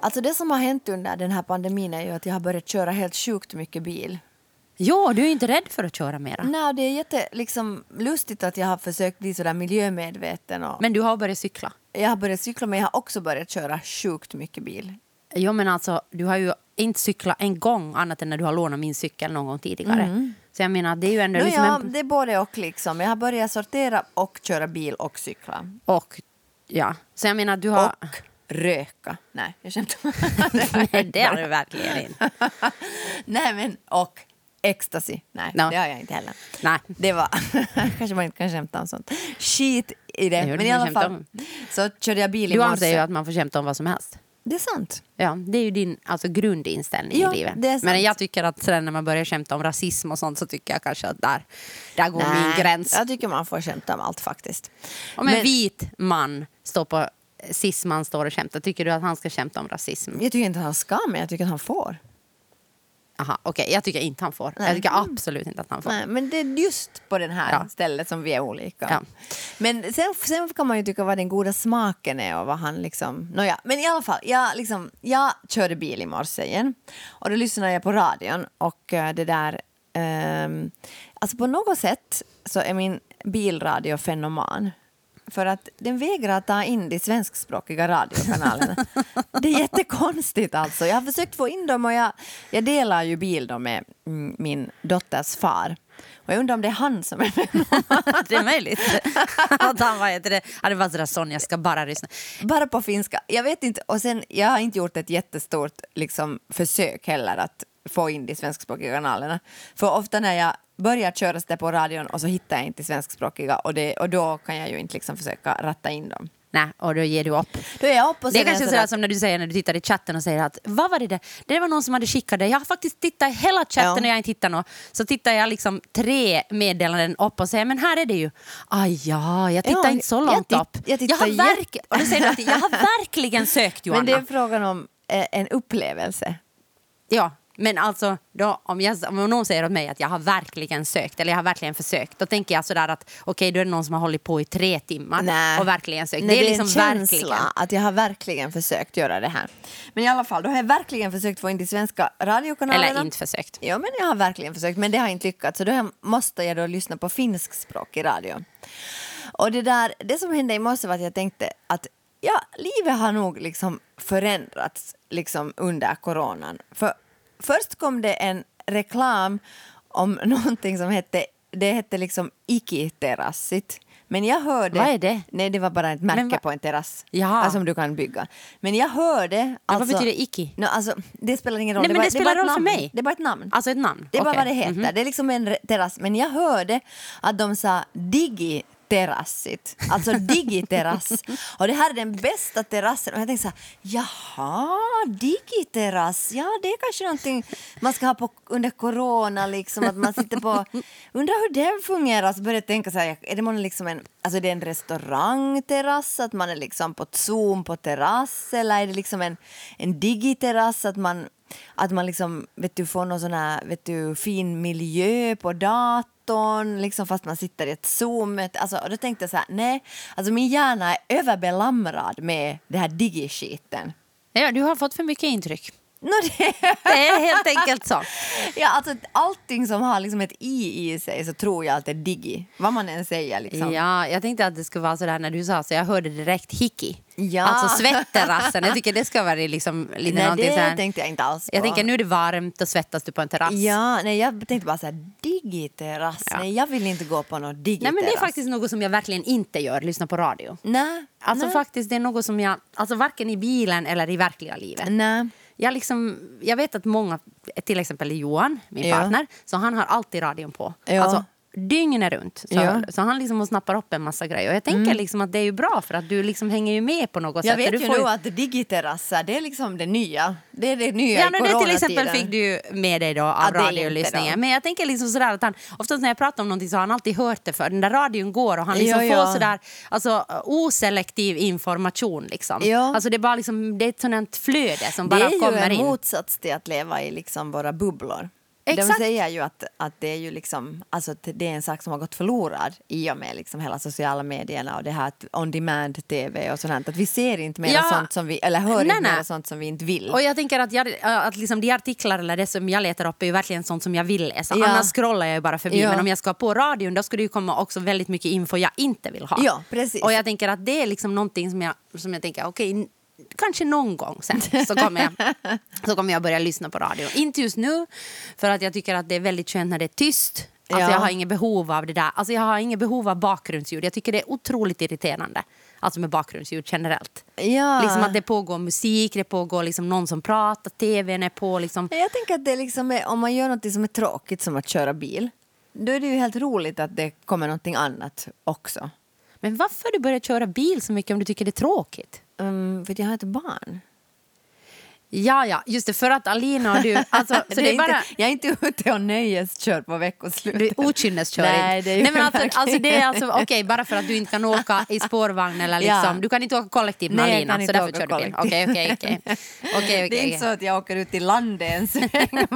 Alltså det som har hänt under den här pandemin är ju att jag har börjat köra helt sjukt mycket bil. Ja, du är inte rädd för att köra mera. Nej, det är jätte, liksom, lustigt att jag har försökt bli sådär miljömedveten. Och Men du har börjat cykla. Jag har börjat cykla men jag har också börjat köra sjukt mycket bil. Jo, men alltså, du har ju inte cyklat en gång annat än när du har lånat min cykel någon gång tidigare. Så jag menar, det är ju ändå No, liksom ja, en... det är både och. Liksom. Jag har börjat sortera och köra bil och cykla. Och, ja. Så jag menar, du har... Och röka. Nej, jag skämtar. Nej, det har du verkligen inte. Nej, men och ecstasy. Nej, No. det har jag inte heller. Nej. Det var... kanske man inte kan skämta om sånt. Skit i det. Men i alla fall om. så körde jag bil i Du anser ju morse. att man får skämta om vad som helst. Det är sant. Ja, det är ju din alltså, grundinställning Ja, i livet. Men jag tycker att när man börjar skämta om rasism och sånt så tycker jag kanske att där, där går min Nej, gräns. Jag tycker man får skämta om allt faktiskt. Om en Men- vit man står på cisman står och skämtar, tycker du att han ska skämta om rasism? Jag tycker inte han ska, men jag tycker att han får. Aha, okej, jag tycker inte han får. Nej. Jag tycker absolut inte att han får. Nej, men det är just på den här Ja. stället som vi är olika. Ja. Men sen, sen kan man ju tycka vad den goda smaken är och vad han liksom... Nåja, men i alla fall, jag, liksom, jag körde bil i morse igen och då lyssnade jag på radion och eh, det där... ehm, alltså på något sätt så är min bilradio fenoman. För att den vägrar ta in de svenskspråkiga radiokanalerna. Det är jättekonstigt alltså. Jag har försökt få in dem och jag, jag delar ju bil med mm, min dotters far. Och jag undrar om det är han som är fenoman. det är möjligt. att han var, det hade varit sådär Sonja, jag ska bara lyssna. Bara på finska. Jag vet inte. Och sen, jag har inte gjort ett jättestort liksom, försök heller att få in de svenskspråkiga kanalerna. För ofta när jag börjar köra där på radion och så hittar jag inte svenskspråkiga och, det, och då kan jag ju inte liksom försöka ratta in dem. Nej, och då ger du upp. Då är jag uppe och Det är kanske sådär- som när du säger när du tittar i chatten och säger att vad var det där? Det var någon som hade skickat det. Jag har faktiskt tittat i hela chatten Ja. och jag har inte hittat något. Så tittar jag liksom tre meddelanden upp och säger men här är det ju. Aj ja, jag tittar Ja, inte så långt upp. jag har jätte- verk- och då säger du att jag har verkligen sökt Johanna. Men det är frågan om eh, en upplevelse. Ja, men alltså då, om, jag, om någon säger åt mig att jag har verkligen sökt eller jag har verkligen försökt, då tänker jag sådär att okej, då är det någon som har hållit på i tre timmar Nej. och verkligen sökt. Nej, det är en liksom känsla verkligen. att jag har verkligen försökt göra det här. Men i alla fall, då har jag verkligen försökt få in de svenska radiokanalerna. Eller inte försökt. Ja, men jag har verkligen försökt, men det har inte lyckats. Så då måste jag då lyssna på finskspråkig radio. Och det, där, det som hände i morse var att jag tänkte att ja, livet har nog liksom förändrats liksom under coronan. För först kom det en reklam om någonting som hette, det hette liksom Iki-terrassit. Men jag hörde... Vad är det? Nej, det var bara ett märke va- på en terrass Jaha. alltså, som du kan bygga. Men jag hörde... vad Alltså, betyder Iki? No, alltså, det spelar ingen roll. Nej, men bara- det spelar ett roll för mig. Det bara ett namn. Alltså ett namn? Det bara Okej. vad det heter. Mhm. Det är liksom en terrass. Men jag hörde att de sa digiterrassit. Alltså digiterrass. och det här är den bästa terrassen. Och jag tänkte så här, jaha, digiterrass. Ja, det är kanske någonting man ska ha på under corona. Liksom, att man sitter på... Undrar hur det fungerar. Så började jag tänka så här, är det månne liksom en, alltså det är en restaurangterrass? Att man är liksom på Zoom på terrass? Eller är det liksom en, en digiterrass? Att man att man liksom, vet du, får någon sån här, vet du, fin miljö på datorn, liksom fast man sitter i ett zoom. Alltså, och då tänkte jag så här, nej, alltså min hjärna är överbelamrad med det här digiskiten. Ja, du har fått för mycket intryck. No, det, Det är helt enkelt så. ja, alltså, allting som har liksom ett i i sig så tror jag att det är digi, vad man än säger. Liksom. Ja, jag tänkte att det skulle vara sådär när du sa så jag hörde direkt hicki. Ja. Alltså svettterrassen. Jag tycker det ska vara liksom lite Nej, någonting det så här. tänkte jag inte alls på. Jag tänker nu är det varmt och svettas du på en terrass. Ja, nej, jag tänkte bara så här, digiterrass. Ja. Nej, jag vill inte gå på någon Nej digiterrass. men det är faktiskt något som jag verkligen inte gör, lyssna på radio. Nej, Alltså nej. faktiskt det är något som jag, alltså varken i bilen eller i verkliga livet. Nej. Jag, liksom, jag vet att många, till exempel Johan, min Ja. partner, så han har alltid radion på. Ja. Alltså dygnet runt. Så, Ja. Mm. så han liksom snappar upp en massa grejer. Och jag tänker liksom att det är ju bra för att du liksom hänger ju med på något Jag sätt. vet du ju får nu att digiterrasser, det är liksom det nya. Det är det nya Ja, i det till exempel fick du med dig då av Ja, det radiolyssningen. Men jag tänker liksom sådär att han, oftast när jag pratar om någonting så har han alltid hört det för Den där radion går och han liksom Ja, får ja. sådär alltså, oselektiv information. Liksom. Ja. Alltså det är bara liksom, det är ett sådant flöde som Det bara är ju kommer en in. motsats till att leva i liksom våra bubblor. Exakt. De säger ju att, att det är ju liksom, alltså det är en sak som har gått förlorad i och med liksom hela sociala medierna och det här on demand tv och sånt. Att vi ser inte mer Ja. sånt som vi, eller hör Nej, inte mer sånt som vi inte vill. Och jag tänker att, jag, att liksom de artiklar eller det som jag letar upp är ju verkligen sånt som jag vill läsa. Ja. Annars scrollar jag ju bara förbi. Ja. Men om jag ska på radion då skulle det ju komma också väldigt mycket info jag inte vill ha. Ja, precis. Och jag tänker att det är liksom någonting som jag, som jag tänker, okej, n- kanske någon gång sen så kommer, jag, så kommer jag börja lyssna på radio. Inte just nu, för att jag tycker att det är väldigt skönt när det är tyst. Alltså Ja. Jag har inget behov av det där. Alltså jag har inget behov av bakgrundsljud. Jag tycker det är otroligt irriterande. Alltså med bakgrundsljud generellt. Ja. Liksom att det pågår musik, det pågår liksom någon som pratar, tvn är på. Liksom. Jag tänker att det liksom är, om man gör något som är tråkigt som att köra bil då är det ju helt roligt att det kommer någonting annat också. Men varför du börjat köra bil så mycket om du tycker det är tråkigt? Um, för att jag har ett barn. Ja, ja, just det, för att Alina och du... Alltså, så det är inte, bara... Jag är inte ute och nöjeskör på veckoslutet. Du är okynneskör. Nej, det är Nej, men alltså, alltså, det är alltså, okej, bara för att du inte kan åka i spårvagn eller liksom, Ja. du kan inte åka kollektivt med Nej, jag Alina, så inte därför kör du bil. Okej, okej, okej. Det är inte så att jag åker ut till landet en sväng.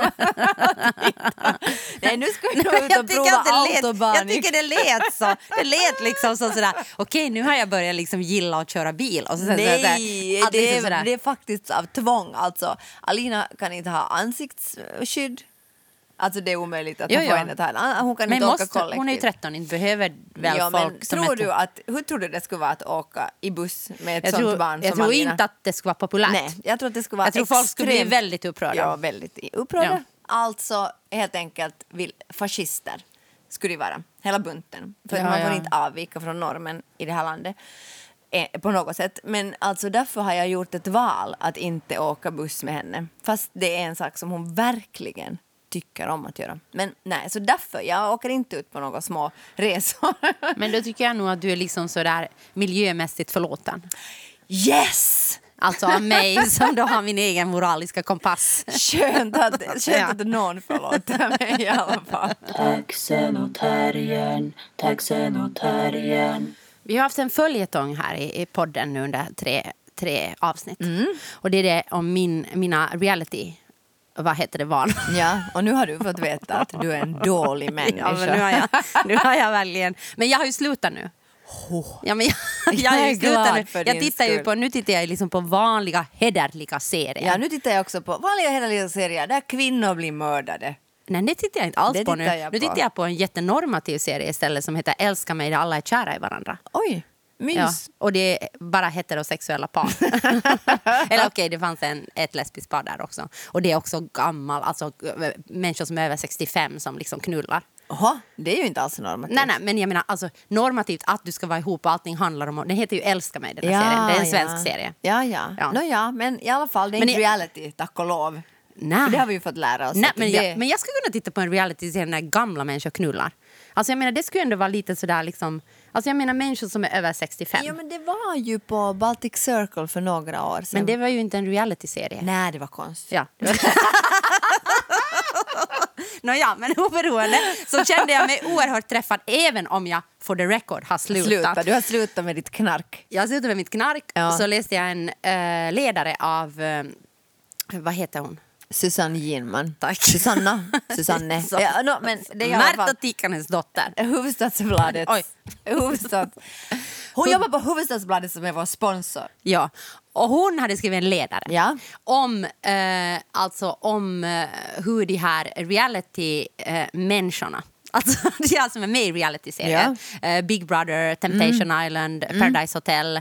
Nej, nu ska nog ut och Jag prova autobahn. jag tycker det lät så. Det lät liksom så sådär, okej nu har jag börjat liksom gilla att köra bil. Och så, Nej, sådär, att det, liksom är, sådär. det är faktiskt av tvång. Alltså, Alina kan inte ha ansiktsskydd. Alltså det är omöjligt att Jo, få jo. henne att ha. Hon kan men inte åka måste, kollektivt. hon är ju 13, inte behöver väl ja, folk men tror du att, hur tror du det skulle vara att åka i buss med ett jag sånt tror, barn jag tror Alina? inte att det skulle vara populärt. Nej, jag tror att det skulle vara Jag tror folk skulle bli väldigt upprörda. Ja, väldigt upprörda. Ja. Alltså helt enkelt vill, fascister skulle det vara. Hela bunten. För Ja, man får ja. inte avvika från normen i det här landet. Eh, På något sätt. Men alltså därför har jag gjort ett val att inte åka buss med henne. Fast det är en sak som hon verkligen tycker om att göra. Men nej, så därför, jag åker inte ut på några små resor. Men då tycker jag nog att du är liksom sådär miljömässigt förlåten. yes! Alltså av mig som då har min egen moraliska kompass. Skönt att, skönt Ja. att någon förlåter mig i alla fall. Taxen och terriern, taxen och terriern. Vi har haft en följetong här i, i podden nu under tre, tre avsnitt. Mm. Och det är det om min, mina reality, vad heter det, van. Ja, och nu har du fått veta att du är en dålig människa. Ja, men nu, har jag, nu har jag verkligen... Men jag har ju slutat nu. Ja, men jag, jag, är ju slutat glad nu. för Jag tittar ju skull. på, nu tittar jag liksom på vanliga hederliga serier. Ja, nu tittar jag också på vanliga hederliga serier där kvinnor blir mördade. Nej, det tittar jag inte alls Det på nu. tittar Nu på. ttar jag på en jättenormativ serie istället som heter Älska mig där alla är kära i varandra. Oj, mys. Ja, och det är bara heterosexuella par. Eller okej, det fanns en, ett lesbiskt par där också. Och det är också gammal, alltså människor som är över 65 som liksom knullar. Jaha, det är ju inte alls normativt. Nej, nej, men jag menar alltså normativt att du ska vara ihop och allting handlar om... Den heter ju Älska mig, den här serien. Det är en svensk ja. serie. Ja, ja. Ja. Nå, ja, men i alla fall, det är Men inte reality, tack och lov. Nej. För det har vi ju fått lära oss. Nej, men, det... jag, men jag skulle kunna titta på en reality-serie när gamla människor knullar. Alltså jag menar, det skulle ändå vara lite sådär liksom... Alltså jag menar människor som är över 65. Jo, men det var ju på Baltic Circle för några år sedan. Men det var ju inte en reality-serie. Nej, det var konstigt. Ja. Nåja, men oberoende så kände jag mig oerhört träffad även om jag for the record har slutat. Sluta, du har slutat med ditt knark. Jag slutade med mitt knark Ja. och så läste jag en eh, ledare av, eh, vad heter hon? Susanne Ginman. Tack. Susanna. Susanne. Så- ja, no, men det är i alla Märta Tikkanens dotter. Hufvudstadsbladet. Oj. Hufvudstads... Hon jobbar på Hufvudstadsbladet som är vår sponsor. Ja, och hon hade skrivit en ledare Ja. om, eh, alltså om eh, hur de här reality-människorna Alltså, de här som är med i reality-serier. Eh, Big Brother, Temptation Mm. Island, Paradise Hotel.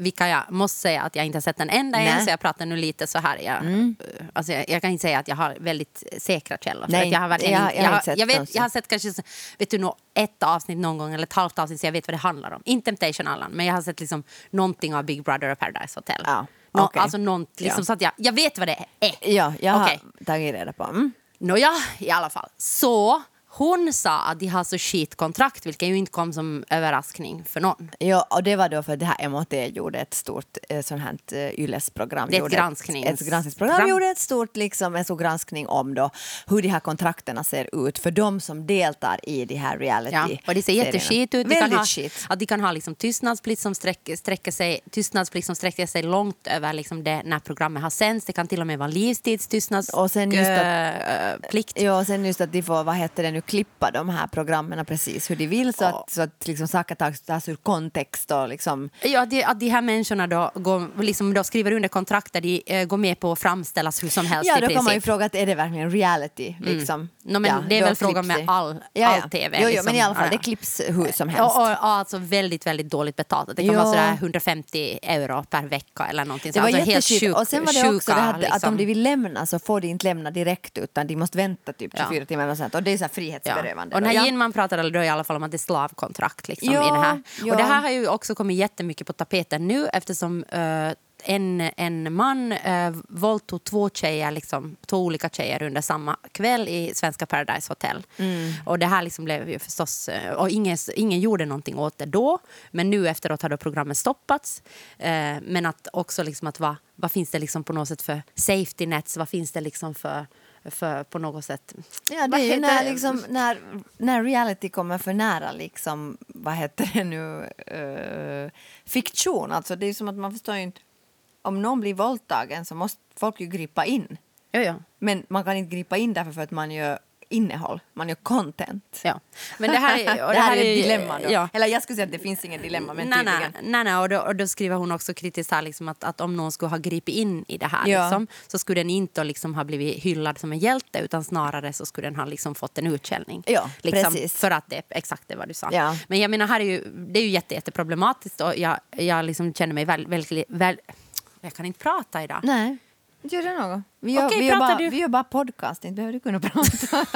Vilka jag måste säga att jag inte har sett en enda Nej. Mm. än, så jag pratar nu lite så här. Jag, eh, alltså, jag, jag kan inte säga att jag har väldigt säkra källor. för jag, har verkligen jag- inte- jag har jag, inte har- sett jag, vet, konstigt. jag har sett kanske vet du, nå, ett avsnitt någon gång eller ett halvt avsnitt så jag vet vad det handlar om. Inte Temptation Island, men jag har sett liksom någonting av Big Brother och Paradise Hotel. Ja, Nå, okej. Alltså något, liksom, Ja. så att jag, jag vet vad det är. Ja, jag har tagit reda på. Mm. Nåja, i alla fall. Så hon sa att de har så skitkontrakt, vilket ju inte kom som överraskning för någon. Ja, och det var då för det här MOT gjorde ett stort eh, sånt här eh, Ylles-program. Det är ett gransknings- Ett, granskningsprogram program. gjorde ett stort, liksom, en stor granskning om då hur de här kontrakterna ser ut för de som deltar i de här reality Ja, och det ser jätteskit ut. De kan Väldigt ha, skit. att de kan ha liksom tystnadsplikt, som sträcker, sträcker sig, tystnadsplikt som sträcker sig långt över liksom det, när programmet har sänds. Det kan till och med vara livstidstystnadsplikt. Och sen just att, plikt. Ja, och sen just att de får, vad heter det nu, klippa de här programmen precis hur de vill så Ja. att, så att liksom saker tas, ur kontext och liksom Ja, att de, att de här människorna då, går, liksom då skriver under kontrakt där de eh, går med på att framställas hur som helst Ja, då kan man ju fråga att är det verkligen reality? Liksom? No, men det är väl frågan med det. all- ja, ja. all TV, Jo, jo, liksom. men i alla fall, Ja, det ja. klipps hur som helst. Ja, och, och alltså väldigt, väldigt dåligt betalt. Det kan Ja. vara sådär 150 euro per vecka eller någonting. Det var alltså jätteskit. sjuk- och sen var det också sjuka, det här, att liksom. om de vill lämna så får de inte lämna direkt utan de måste vänta typ Ja. 24 timmar och sånt. Och det är så här Ja. Frihetsberövande. Och då. den här Ja. Ginman pratade då i alla fall om att det är slavkontrakt. Liksom, Ja, i det här. ja. Och det här har ju också kommit jättemycket på tapeten nu eftersom eh, en, en man uh, våldtog två tjejer, liksom, två olika tjejer under samma kväll i svenska Paradise Hotel. Mm. Och det här liksom blev ju förstås... eh, och ingen, ingen gjorde någonting åt det då, men nu efteråt har då programmet stoppats. Eh, men att också liksom att vad, vad finns det liksom på något sätt för safety nets? Vad finns det liksom för, för på något sätt... Ja, det är när, liksom, när, när reality kommer för nära liksom, vad heter det nu, eh, fiktion. Alltså, det är som att man förstår ju inte, om någon blir våldtagen så måste folk ju gripa in. Ja, ja. Men man kan inte gripa in därför för att man gör innehåll, man gör content. Ja. Men det här är, och det här är ett dilemma då. Ja. Eller jag skulle säga att det finns ingen dilemma men nej, tydligen. nej, nej, nej. Och, då, och då skriver hon också kritiskt här liksom att, att om någon skulle ha gripit in i det här Ja. liksom, så skulle den inte liksom ha blivit hyllad som en hjälte utan snarare så skulle den ha liksom fått en utskällning. Ja, liksom, precis. För att det är exakt det vad du sa. Ja. Men jag menar, här är ju, det är ju jätte, jätteproblematiskt och jag, jag liksom känner mig väl, väl, väl... Jag kan inte prata idag. Nej. Gör det något? Vi gör, Okej, vi, gör bara, du. vi gör bara podcast, inte behöver du kunna prata.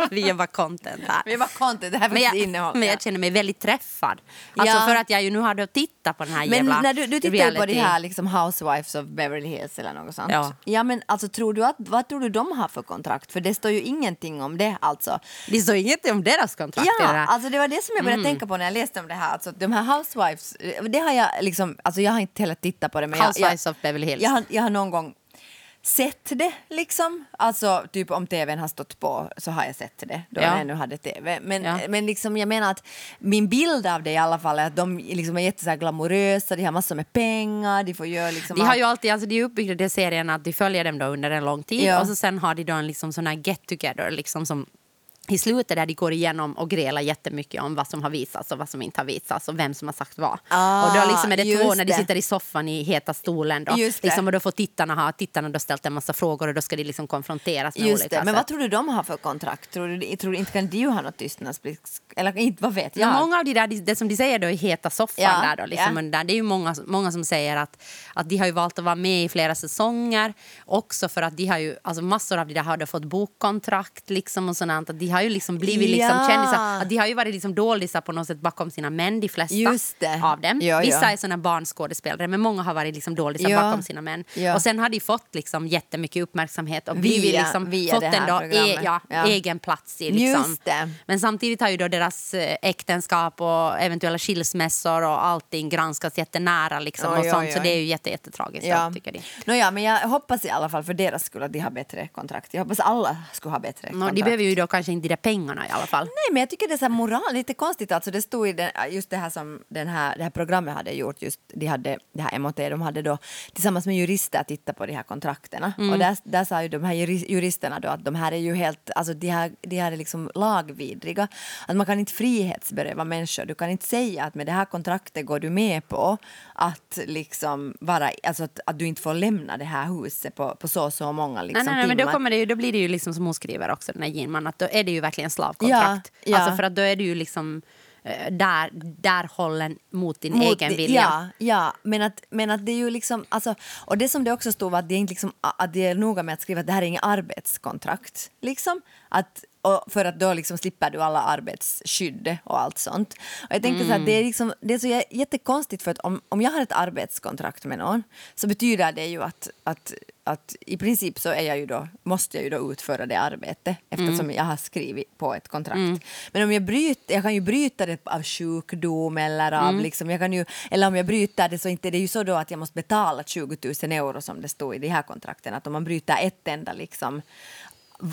Vi gör bara content här. vi gör bara content, det här Men jag, innehåll. men ja. jag känner mig väldigt träffad. Alltså Ja. för att jag ju nu hade tittat på den här Men jävla när du, du tittar på det här liksom Housewives of Beverly Hills eller något sånt. Ja. ja men alltså tror du att, vad tror du de har för kontrakt? För det står ju ingenting om det alltså. Det står inget om deras kontrakt det Ja, där. alltså det var det som jag började Mm. tänka på när jag läste om det här. Alltså de här Housewives, det har jag liksom, alltså jag har inte heller tittat på det. Men jag, Housewives jag, of Beverly Hills. Jag har, jag har någon gång sett det liksom. Alltså typ om tvn har stått på så har jag sett det då Ja. jag ännu hade tv. Men, Ja. men liksom jag menar att min bild av det i alla fall är att de liksom är jätte så här glamorösa, de har massor med pengar, de får göra liksom De har allt. ju alltid, alltså de är uppbyggda de serierna att de följer dem då under en lång tid Ja. och så sen har de då en liksom sån här get together liksom som i slutet där de går igenom och grälar jättemycket om vad som har visats och vad som inte har visats och vem som har sagt vad. Ah, och då liksom är det två när de sitter i soffan i heta stolen då. Liksom, och då får tittarna ha, tittarna då ställt en massa frågor och då ska de liksom konfronteras med Just olika det, men sätt. vad tror du de har för kontrakt? Tror du, tror du inte kan de ha något tystnadsplikt? Eller inte, vad vet Ja. jag? Många av de där, det som de säger då i heta soffan Ja, där då, liksom, ja. där, det är ju många, många som säger att, att de har ju valt att vara med i flera säsonger också för att de har ju, alltså massor av de där har fått bokkontrakt liksom och sånt, att de har ju liksom blivit liksom Ja. kändisar, de har ju varit liksom doldisar på något sätt bakom sina män, de flesta av dem. Ja, Vissa ja. är såna barnskådespelare men många har varit liksom doldisar Ja. bakom sina män. Ja. Och sen har de fått liksom jättemycket uppmärksamhet och blivit Via- liksom, via fått det här en då, e, ja, Ja. egen plats i liksom. Men samtidigt har ju då deras eh, äktenskap och eventuella skilsmässor och allting granskats jättenära liksom och sånt. Så det är ju jätte, jättetragiskt Ja. tycker de. Nåja, men jag hoppas i alla fall för deras skull att de har bättre kontrakt. Jag hoppas alla skulle ha bättre kontrakt. de behöver ju då kanske inte de där pengarna i alla fall. Nej, men jag tycker det är så moral, lite konstigt. Alltså det stod i den, just det här som den här, det här programmet hade gjort, just de hade det här MOT, de hade då tillsammans med jurister tittat på de här kontrakterna. Mm. Och där, där sa ju de här juri- juristerna då att de här är ju helt, alltså de här, de här är liksom lagvidriga. Att man kan inte frihetsberöva människor. Du kan inte säga att med det här kontraktet går du med på att liksom vara, alltså att, att du inte får lämna det här huset på, på så och så många liksom, nej, nej, nej, men då, kommer det ju, då blir det ju liksom som hon skriver också, den här Ginman, att då är det ju verkligen slavkontrakt. Ja, ja. Alltså för att då är det ju liksom eh, där, där hållen mot din Mot egen det- vilja. Ja, ja men, att, men att det är ju liksom... Alltså, och det som det också stod var att det är, inte liksom, att det är noga med att skriva att det här är inget arbetskontrakt. Liksom. Att, och för att då liksom slipper du alla arbetsskydd och allt sånt. Och jag tänker så här, det är, liksom, det är så jä- jättekonstigt för att om, om jag har ett arbetskontrakt med någon så betyder det ju att, att, att i princip så är jag ju då, måste jag ju då utföra det arbetet eftersom Mm. jag har skrivit på ett kontrakt. Men om jag bryter, jag kan ju bryta det av sjukdom eller av Mm. liksom, jag kan ju, eller om jag bryter det så inte det är ju så då att jag måste betala 20 000 euro som det står i de här kontrakten. Att om man bryter ett enda liksom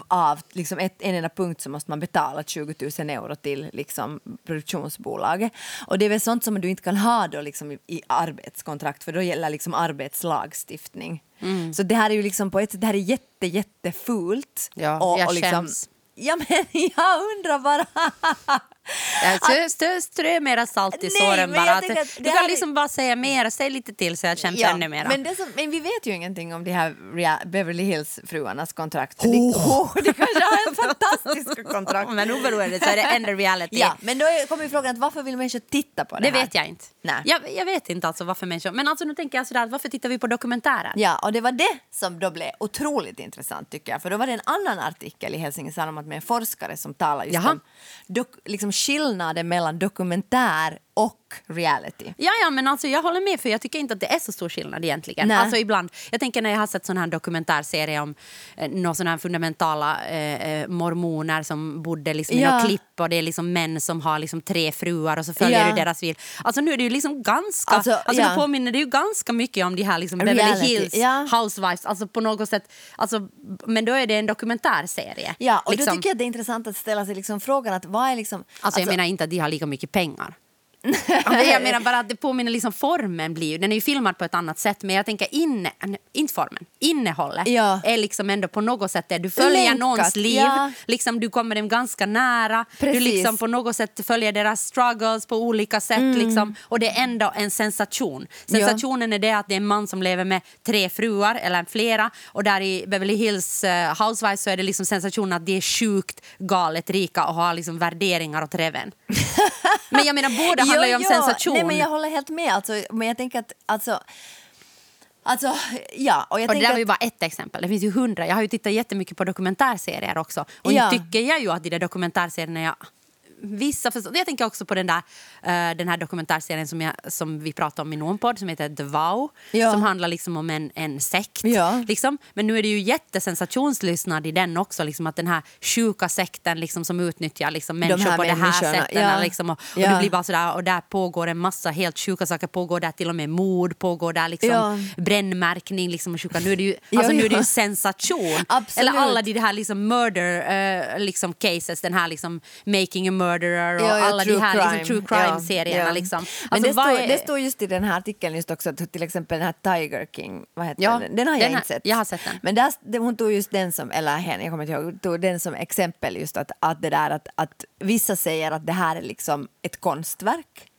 av liksom ett, en enda punkt så måste man betala 20 000 euro till liksom, produktionsbolaget. Och det är väl sånt som du inte kan ha då liksom, i, i arbetskontrakt för då gäller liksom arbetslagstiftning. Mm. Så det här är ju liksom på ett sätt, det här är jätte, jättefult. Ja, jag liksom, skäms. Ja men jag undrar bara. Ja, strö, strö, mera salt i såren bara. Att, att du kan är- liksom bara säga mer, säg lite till så jag känner ännu mer. men, som, men vi vet ju ingenting om de här Beverly Hills-fruarnas kontrakt. De, oh, de kanske har fantastiska kontrakt. Men oberoende så är det ändå reality. Ja, men då kommer frågan att varför vill människor titta på det, Det här? vet jag inte. Nej. Jag, jag vet inte alltså varför människor... Men alltså nu tänker jag sådär, varför tittar vi på dokumentärer? Ja, och det var det som då blev otroligt intressant tycker jag. För då var det en annan artikel i Helsingin Sanomat med en forskare som talar just Jaha. om dok, liksom skillnaden mellan dokumentär och reality. Ja, ja, men alltså jag håller med för jag tycker inte att det är så stor skillnad egentligen. Nej. Alltså ibland, jag tänker när jag har sett sån här dokumentärserie om eh, några såna här fundamentala eh, eh, mormoner som bodde liksom i Ja. något klipp och det är liksom män som har liksom tre fruar och så följer Ja. du deras liv. Alltså nu är det ju liksom ganska, Alltså, alltså, ja. det påminner det ju ganska mycket om de här liksom Beverly Hills ja. Housewives, alltså på något sätt, alltså, men då är det en dokumentärserie. Ja, och liksom. då tycker jag det är intressant att ställa sig liksom frågan att vad är liksom... Alltså, jag menar inte att de har lika mycket pengar. Alltså, jag menar bara att det påminner liksom formen blir ju, den är ju filmad på ett annat sätt men jag tänker inne, inte formen, innehållet Ja. är liksom ändå på något sätt det. Du följer Länkat, någons liv, ja. liksom, du kommer dem ganska nära, Precis. du liksom på något sätt följer deras struggles på olika sätt liksom, och det är ändå en sensation. Sensationen är det att det är en man som lever med tre fruar eller flera och där i Beverly Hills eh, Housewives så är det liksom sensationen att de är sjukt galet rika och har liksom värderingar åt reven. Men jag menar båda handlar ju om sensation. Nej, men jag håller helt med. Alltså, men jag tänker att... Alltså, alltså, ja, och jag och det där var ju bara ett exempel. Det finns ju hundra. Jag har ju tittat jättemycket på dokumentärserier också. Och Ja. tycker jag ju att de där dokumentärserierna jag Vissa förstår. Jag tänker också på den där eh, den här dokumentärserien som, jag, som vi pratade om i någon podd som heter The Vow. Ja. Som handlar liksom om en, en sekt. Ja. Liksom. Men nu är det ju jättesensationslyssnad i den också. Liksom, att den här sjuka sekten liksom, som utnyttjar liksom, människor här på det här sättet. ja. Liksom, och, och det blir bara sådär, och där pågår en massa helt sjuka saker. Pågår där till och med mord, pågår där liksom brännmärkning. Liksom, och sjuka. Nu är det ju, alltså, nu är det ju sensation. Absolut. Eller alla de här liksom murder eh, liksom cases, den här liksom making a murderer och Ja, ja, alla de här crime. liksom, true crime-serierna. Liksom. Men Alltså, det, står, är- det står just i den här artikeln just också att till exempel den här Tiger King, vad heter Ja, den? Den har jag den har- inte sett. jag har sett den. Men där, hon tog just den som, eller hen, jag kommer inte ihåg, tog den som exempel just att, att det där att, att vissa säger att det här är liksom ett konstverk.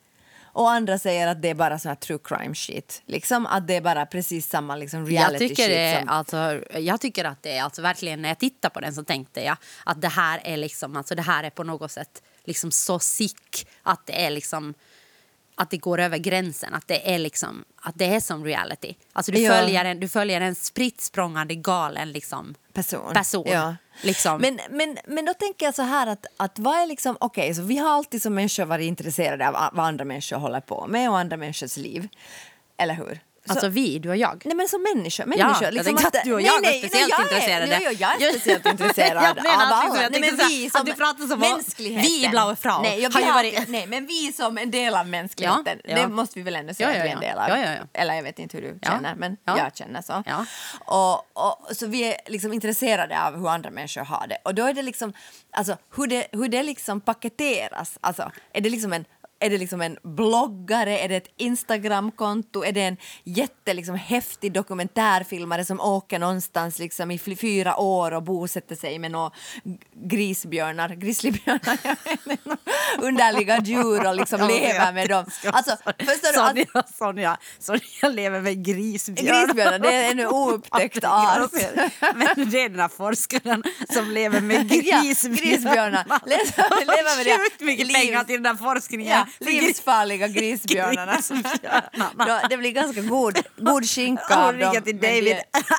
Och andra säger att det är bara sån här true crime shit. Liksom att det är bara precis samma liksom jag reality tycker, shit. som, alltså, jag tycker att det är alltså verkligen, när jag tittar på den så tänkte jag att det här är liksom, alltså det här är på något sätt liksom så sick att det är liksom att det går över gränsen, att det är liksom att det är som reality. Alltså du Ja. följer en, du följer en spritt galen liksom person. person. Ja. Liksom. Men, men, men då tänker jag så här att, att vad är liksom, okej, så vi har alltid som människor varit intresserade av vad andra människor håller på med och andra människors liv. Eller hur? Så, alltså vi, du och jag. Nej men som människor. människor jag tänkte att du och jag var speciellt jag intresserade. Är, nej, jag är speciellt intresserad Jag av alla. jag Nej, tänkte så vi som att du pratar som om- mänskligheten. vi i Blaue Frau nej, jag, har ju varit- nej, men vi som en del av mänskligheten. Ja, ja. Det måste vi väl ändå säga Ja, ja, att vi är en ja. del av. Ja, ja, ja. Eller jag vet inte hur du Ja. känner, men Ja. jag känner så. Ja. Och, och, så vi är liksom intresserade av hur andra människor har det. Och då är det liksom, alltså hur det, hur det liksom paketeras. Alltså, är det liksom en är det liksom en bloggare, är det ett Instagramkonto, är det en jätte liksom, häftig dokumentärfilmare som åker någonstans liksom, i fyra år och bosätter sig med några grisbjörnar, grizzlybjörnar, underliga djur och liksom lever med dem. Alltså, förstår du? Att, Sonja, Sonja, Sonja lever med grisbjörnar. grisbjörnar, det är en oupptäckt art. Men det är den här forskaren som lever med Ja, grisbjörnar. grisbjörnar. Le- lever med det. Sjukt mycket pengar till den där forskningen. Ja, livsfarliga grisbjörnarna. Grisbjörnarna. Då, det blir ganska god, god skinka av dem. till David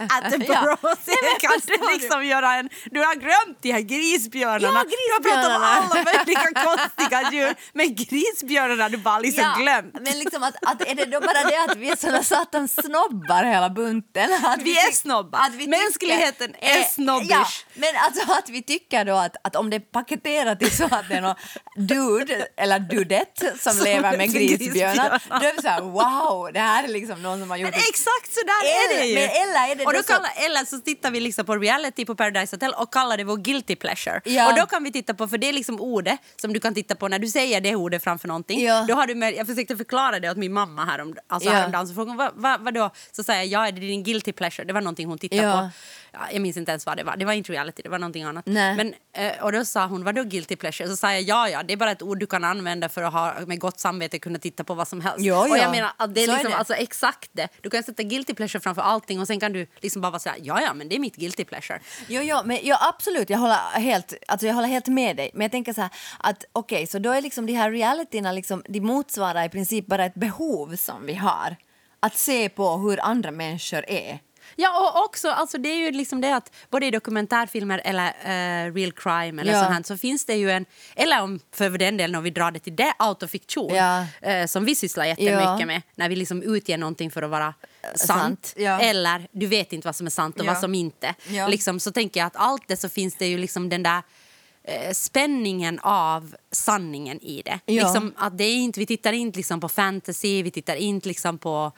Attenborough men kan du liksom göra en... Du har glömt de här grisbjörnarna. Ja, Du har pratat om grisbjörnarna. alla möjliga konstiga djur men grisbjörnarna har du bara liksom glömt. Men liksom att, att är det då bara det att vi är såna satans snobbar hela bunten? Att Vi är tyck- snobbar. att vi tycker- Mänskligheten är Eh, snobbish. Ja, men alltså att vi tycker då att, att om det är paketerat till så att det är någon dude eller dudette som, Som lever med grisbjörnar, då är vi såhär wow, det här är liksom någon som har gjort Men exakt så där är det ju! Men eller är det och då då så- kallar, eller så tittar vi liksom på reality på Paradise Hotel och kallar det vår guilty pleasure. Ja. Och då kan vi titta på, för det är liksom ordet som du kan titta på när du säger det ordet framför någonting. Ja. Då har du med, jag försökte förklara det åt min mamma här alltså Ja. häromdagen, så frågade hon vad, vad, vadå? Så säger jag, ja är det din guilty pleasure? Det var någonting hon tittade Ja. på. Ja, jag minns inte ens vad det var, det var inte reality, det var någonting annat. Nej. Men, eh, och då sa hon, vadå guilty pleasure? Så sa jag, ja ja, det är bara ett ord du kan använda för att ha med gott samvete kunna titta på vad som helst. Ja, Och ja. jag menar det är Så är liksom, det. alltså exakt det. Du kan sätta guilty pleasure framför allting och sen kan du liksom bara säga ja ja men det är mitt guilty pleasure. Jo, jo, men ja, absolut, jag håller, helt, alltså jag håller helt med dig. Men jag tänker så här att okej, så då är liksom de här realityna liksom, de motsvarar i princip bara ett behov som vi har. Att se på hur andra människor är. Ja och också alltså det är ju liksom det att både i dokumentärfilmer eller eh, real crime eller Ja. sånt här, så finns det ju en, eller om för den delen om vi drar det till det, autofiktion Ja. eh, som vi sysslar jättemycket Ja. med när vi liksom utger någonting för att vara sant, sant, ja. eller du vet inte vad som är sant och vad som inte. Liksom, så tänker jag att allt det så finns det ju liksom den där eh, spänningen av sanningen i det. Ja. Liksom, att det är inte, vi tittar inte liksom på fantasy, vi tittar inte liksom på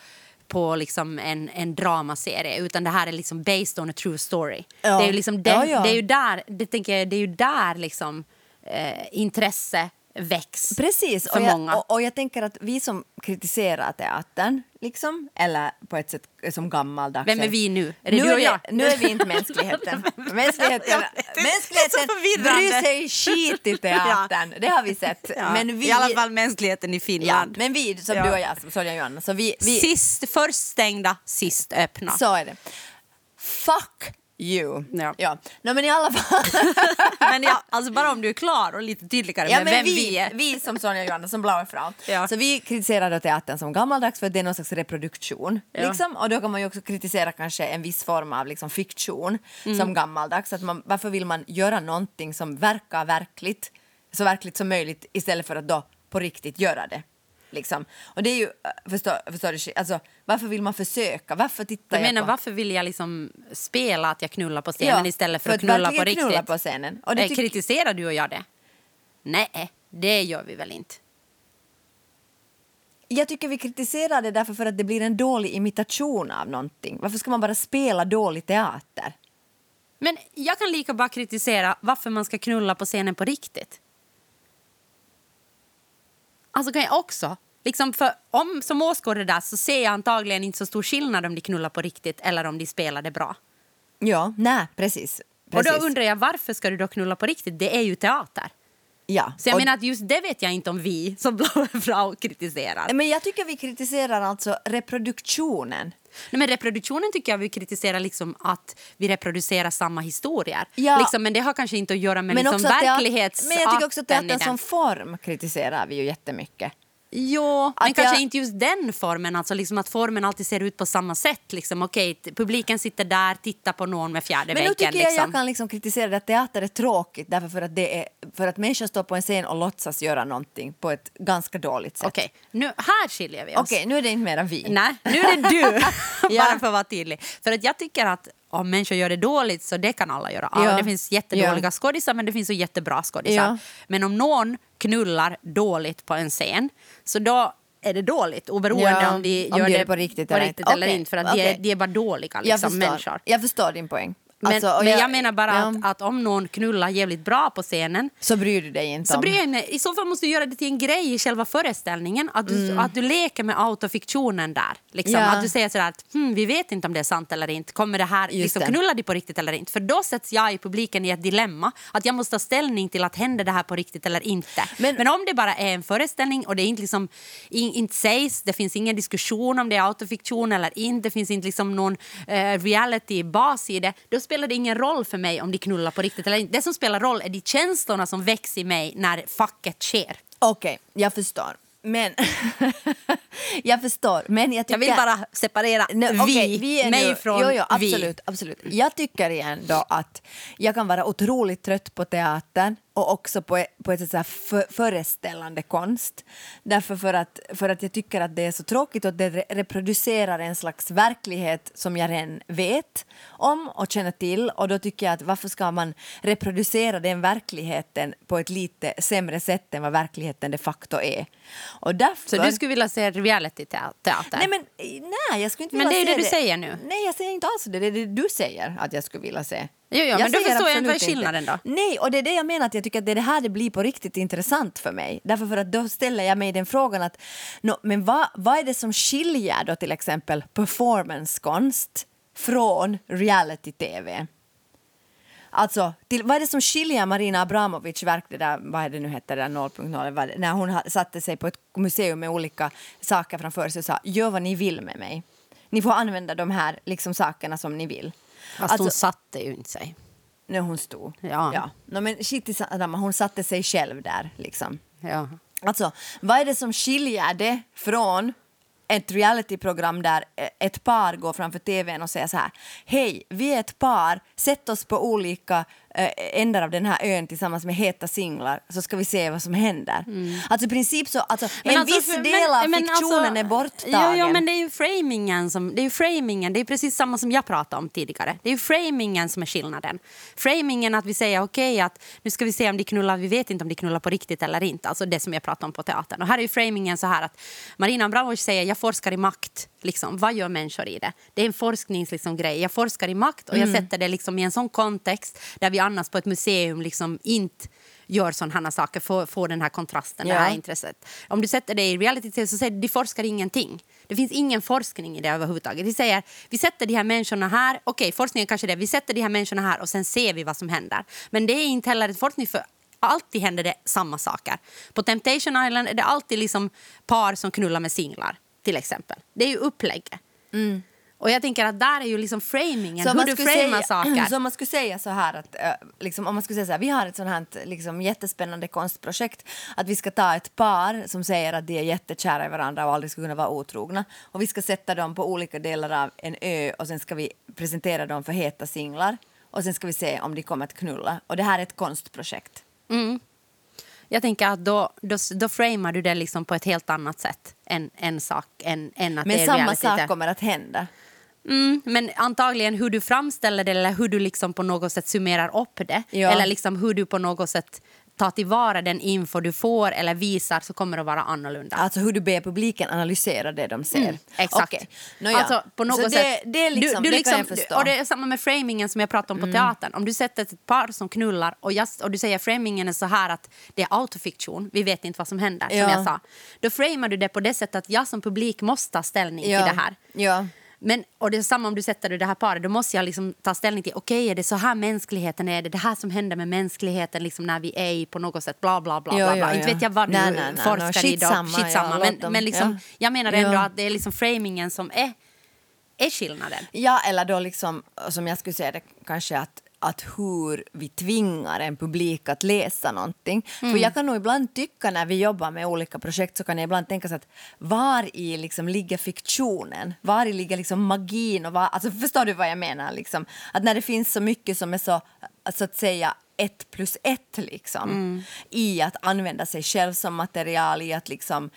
på liksom en, en dramaserie utan det här är liksom based on a true story. Ja. Det är liksom den, Ja, ja. Det är ju där, det tänker jag, det är ju där liksom eh, intresse väcks Precis, för och jag, många. och, och jag tänker att vi som kritiserar teatern, liksom, eller på ett sätt som gammaldags... Vem är vi nu? Är det nu du och är jag? nu är vi inte mänskligheten. mänskligheten, Jag mänskligheten bryr sig skit i teatern, det har vi sett. Ja, Men vi, I alla fall mänskligheten i ja, Finland. men vi, som Ja. du och jag, Sonja och Johanna, så vi... vi Sist, först stängda, sist öppna. så är det. Fuck you. Ja. Ja. No, men i alla fall... men ja, alltså bara om du är klar och lite tydligare Ja, med men vem vi, vi är. vi som Sonja och Johanna som Blaue Frau. Ja. Så vi kritiserar då teatern som gammaldags för att det är någon slags reproduktion. Ja. Liksom. Och då kan man ju också kritisera kanske en viss form av liksom fiktion Mm. som gammaldags. Att man, varför vill man göra någonting som verkar verkligt, så verkligt som möjligt istället för att då på riktigt göra det. Liksom. Och det är ju, äh, förstår, förstår du, alltså, varför vill man försöka? Varför tittar Jag jag, menar, på... varför vill jag liksom spela att jag knullar på scenen Ja, istället för, för att knulla verkligen på riktigt? knulla på scenen. Och det Eh, tyck- Kritiserar du och jag det? Nej, det gör vi väl inte. Jag tycker vi kritiserar det därför för att det blir en dålig imitation av någonting. Varför ska man bara spela dålig teater? Men jag kan lika bara kritisera varför man ska knulla på scenen på riktigt. Alltså kan jag också, liksom för om som åskådare där så ser jag antagligen inte så stor skillnad om de knullar på riktigt eller om de spelar det bra. Ja, nej, precis. precis. Och då undrar jag varför ska du då knulla på riktigt? Det är ju teater. ja. Så jag och- menar att just det vet jag inte om vi som blå frau kritiserar. Men jag tycker vi kritiserar alltså reproduktionen. Nej, men reproduktionen tycker jag vi kritiserar liksom att vi reproducerar samma historier. Ja. Liksom, men det har kanske inte att göra med Men, liksom verklighetsakten men jag tycker också att teatern som form kritiserar vi ju jättemycket. Jo, men kanske jag- inte just den formen, alltså liksom att formen alltid ser ut på samma sätt. Liksom. Okej, publiken sitter där, tittar på någon med fjärde Men nu väggen. tycker jag liksom. jag kan liksom kritisera att teater är tråkigt därför för att, det är, för att människor står på en scen och låtsas göra någonting på ett ganska dåligt sätt. Okej, nu, här skiljer vi oss. Okej, nu är det inte mera vi. Nej, nu är det du. Ja. Bara för att vara tydlig. För att jag tycker att om människor gör det dåligt så det kan alla göra. Alla, Ja. Det finns jättedåliga Ja. skådisar men det finns så jättebra skådisar. Ja. Men om någon knullar dåligt på en scen så då är det dåligt oberoende Ja, om de om gör de gör det på riktigt på eller riktigt inte. eller inte. För att de, är, de är bara dåliga jag, liksom, förstår, människor. jag förstår din poäng. Men, Alltså, men jag, menar bara ja, att, att om någon knullar jävligt bra på scenen Så bryr du dig inte så om... bryr jag mig. I så fall måste du göra det till en grej i själva föreställningen. Att du, att du leker med autofiktionen där. Liksom. Mm. Ja. Att du säger sådär att hm, vi vet inte om det är sant eller inte. Kommer det här, Just liksom, det. knullar de på riktigt eller inte? För då sätts jag i publiken i ett dilemma. Att jag måste ta ställning till att händer det här på riktigt eller inte. Men- Men, om det bara är en föreställning och det inte, liksom, in, inte sägs, det finns ingen diskussion om det är autofiktion eller inte, det finns inte liksom någon eh, reality-bas i det, då spelar det ingen roll för mig om de knullar på riktigt eller inte. Det som spelar roll är de känslorna som väcks i mig när facket sker. Okej, jag förstår. Men jag förstår. Men jag, tycker, Jag vill bara separera vi, okej, vi är mig nu, från jo, jo, vi. absolut, absolut. Jag tycker igen då att jag kan vara otroligt trött på teatern och också på, på ett så här för, föreställande konst. Därför för att, för att jag tycker att det är så tråkigt och det re reproducerar en slags verklighet som jag redan vet om och känner till och då tycker jag att varför ska man reproducera den verkligheten på ett lite sämre sätt än vad verkligheten de facto är. Och därför, Så du skulle vilja se reality-teater? Nej, men, nej, jag skulle inte Men vilja det är se ju det du säger nu. Nej, jag säger inte alls det. Det är det du säger att jag skulle vilja se. Jo, jo, jag men då förstår jag inte vad är skillnaden då. Nej, och det är det jag menar att jag tycker att det är det här det blir på riktigt intressant för mig. Därför för att då ställer jag mig den frågan att no, men vad, vad är det som skiljer då till exempel performancekonst från reality-tv? Alltså, till, vad är det som skiljer Marina Abramovic verk, det där, vad är det nu heter, det där 0.0, vad det- när hon satte sig på ett museum med olika saker framför sig och sa gör vad ni vill med mig. Ni får använda de här liksom, sakerna som ni vill. Fast hon satte ju inte sig. när hon stod. Ja. ja. No, men shit samma, hon satte sig själv där liksom. Ja. Alltså, vad är det som skiljer det från ett realityprogram där eh, ett par går framför tvn och säger så här Hej, vi är ett par, sätt oss på olika ändar av den här ön tillsammans med heta singlar så ska vi se vad som händer. Alltså i princip så, alltså, en alltså, viss för- del av men fiktionen alltså- är borttagen. Jo, jo, men det är ju framingen som, det är ju framingen, det är precis samma som jag pratade om tidigare. Det är ju framingen som är skillnaden. Framingen att vi säger okej att nu ska vi se om de knullar, vi vet inte om de knullar på riktigt eller inte. Alltså det som jag pratade om på teatern. Och här är ju framingen så här att Marina Abramovic säger jag forskar i makt. Liksom, vad gör människor i det? Det är en forskningsgrej. Liksom, grej. jag forskar i makt och jag sätter det liksom i en sån kontext där vi annars på ett museum liksom inte gör sådana saker, får, får den här kontrasten, det Ja. här intresset. Om du sätter det i reality så säger du de forskar ingenting. Det finns ingen forskning i det överhuvudtaget. De säger vi sätter de här människorna här, okej forskningen kanske det, vi sätter de här människorna här och sen ser vi vad som händer. Men det är inte heller ett forskning för alltid händer det samma saker. På Temptation Island är det alltid liksom par som knullar med singlar till exempel. Det är ju upplägget. Och jag tänker att där är ju liksom framingen, hur man du framar saker. Så om man skulle säga så här att eh, liksom, om man skulle säga så här, vi har ett sånt här liksom, jättespännande konstprojekt att vi ska ta ett par som säger att de är jättekära i varandra och aldrig skulle kunna vara otrogna och vi ska sätta dem på olika delar av en ö och sen ska vi presentera dem för heta singlar och sen ska vi se om de kommer att knulla och det här är ett konstprojekt. Jag tänker att då, då, då framar du det liksom på ett helt annat sätt än en sak än, än att det Men är samma reality. sak kommer att hända. Mm, men antagligen hur du framställer det eller hur du liksom på något sätt summerar upp det Ja. eller liksom hur du på något sätt tar tillvara den info du får eller visar så kommer det att vara annorlunda. Alltså hur du ber publiken analysera det de ser. Mm, exakt. Nåja. Alltså, på något så sätt, det, det, liksom, du, du det kan jag liksom- förstå. Mm. Och det är samma med framingen som jag pratade om på teatern. Om du sätter ett par som knullar och, just, och du säger framingen är så här att det är autofiktion, vi vet inte vad som händer, Ja. som jag sa. Då framar du det på det sättet att jag som publik måste ta ställning ja. till det här. Ja. Men, och det är samma om du sätter det här paret, då måste jag liksom ta ställning till, okej är det så här mänskligheten är, det det här som händer med mänskligheten liksom när vi är i på något sätt, bla bla bla. Jo, bla, jo, bla. Inte jo. vet jag vad du Nej, nej, forskar nej. i då, Skitsamma, ja, skitsamma. låt men, dem. men liksom, Ja. jag menar ändå Ja. att det är liksom framingen som är, är skillnaden. Ja, eller då liksom, som jag skulle säga det, kanske att, att hur vi tvingar en publik att läsa någonting. Mm. För jag kan nog ibland tycka när vi jobbar med olika projekt så kan jag ibland tänka så att var i liksom ligger fiktionen? Var i ligger liksom magin? Och var, alltså förstår du vad jag menar? Liksom? Att när det finns så mycket som är så, så att säga, ett plus ett liksom, Mm. i att använda sig själv som material, i att liksom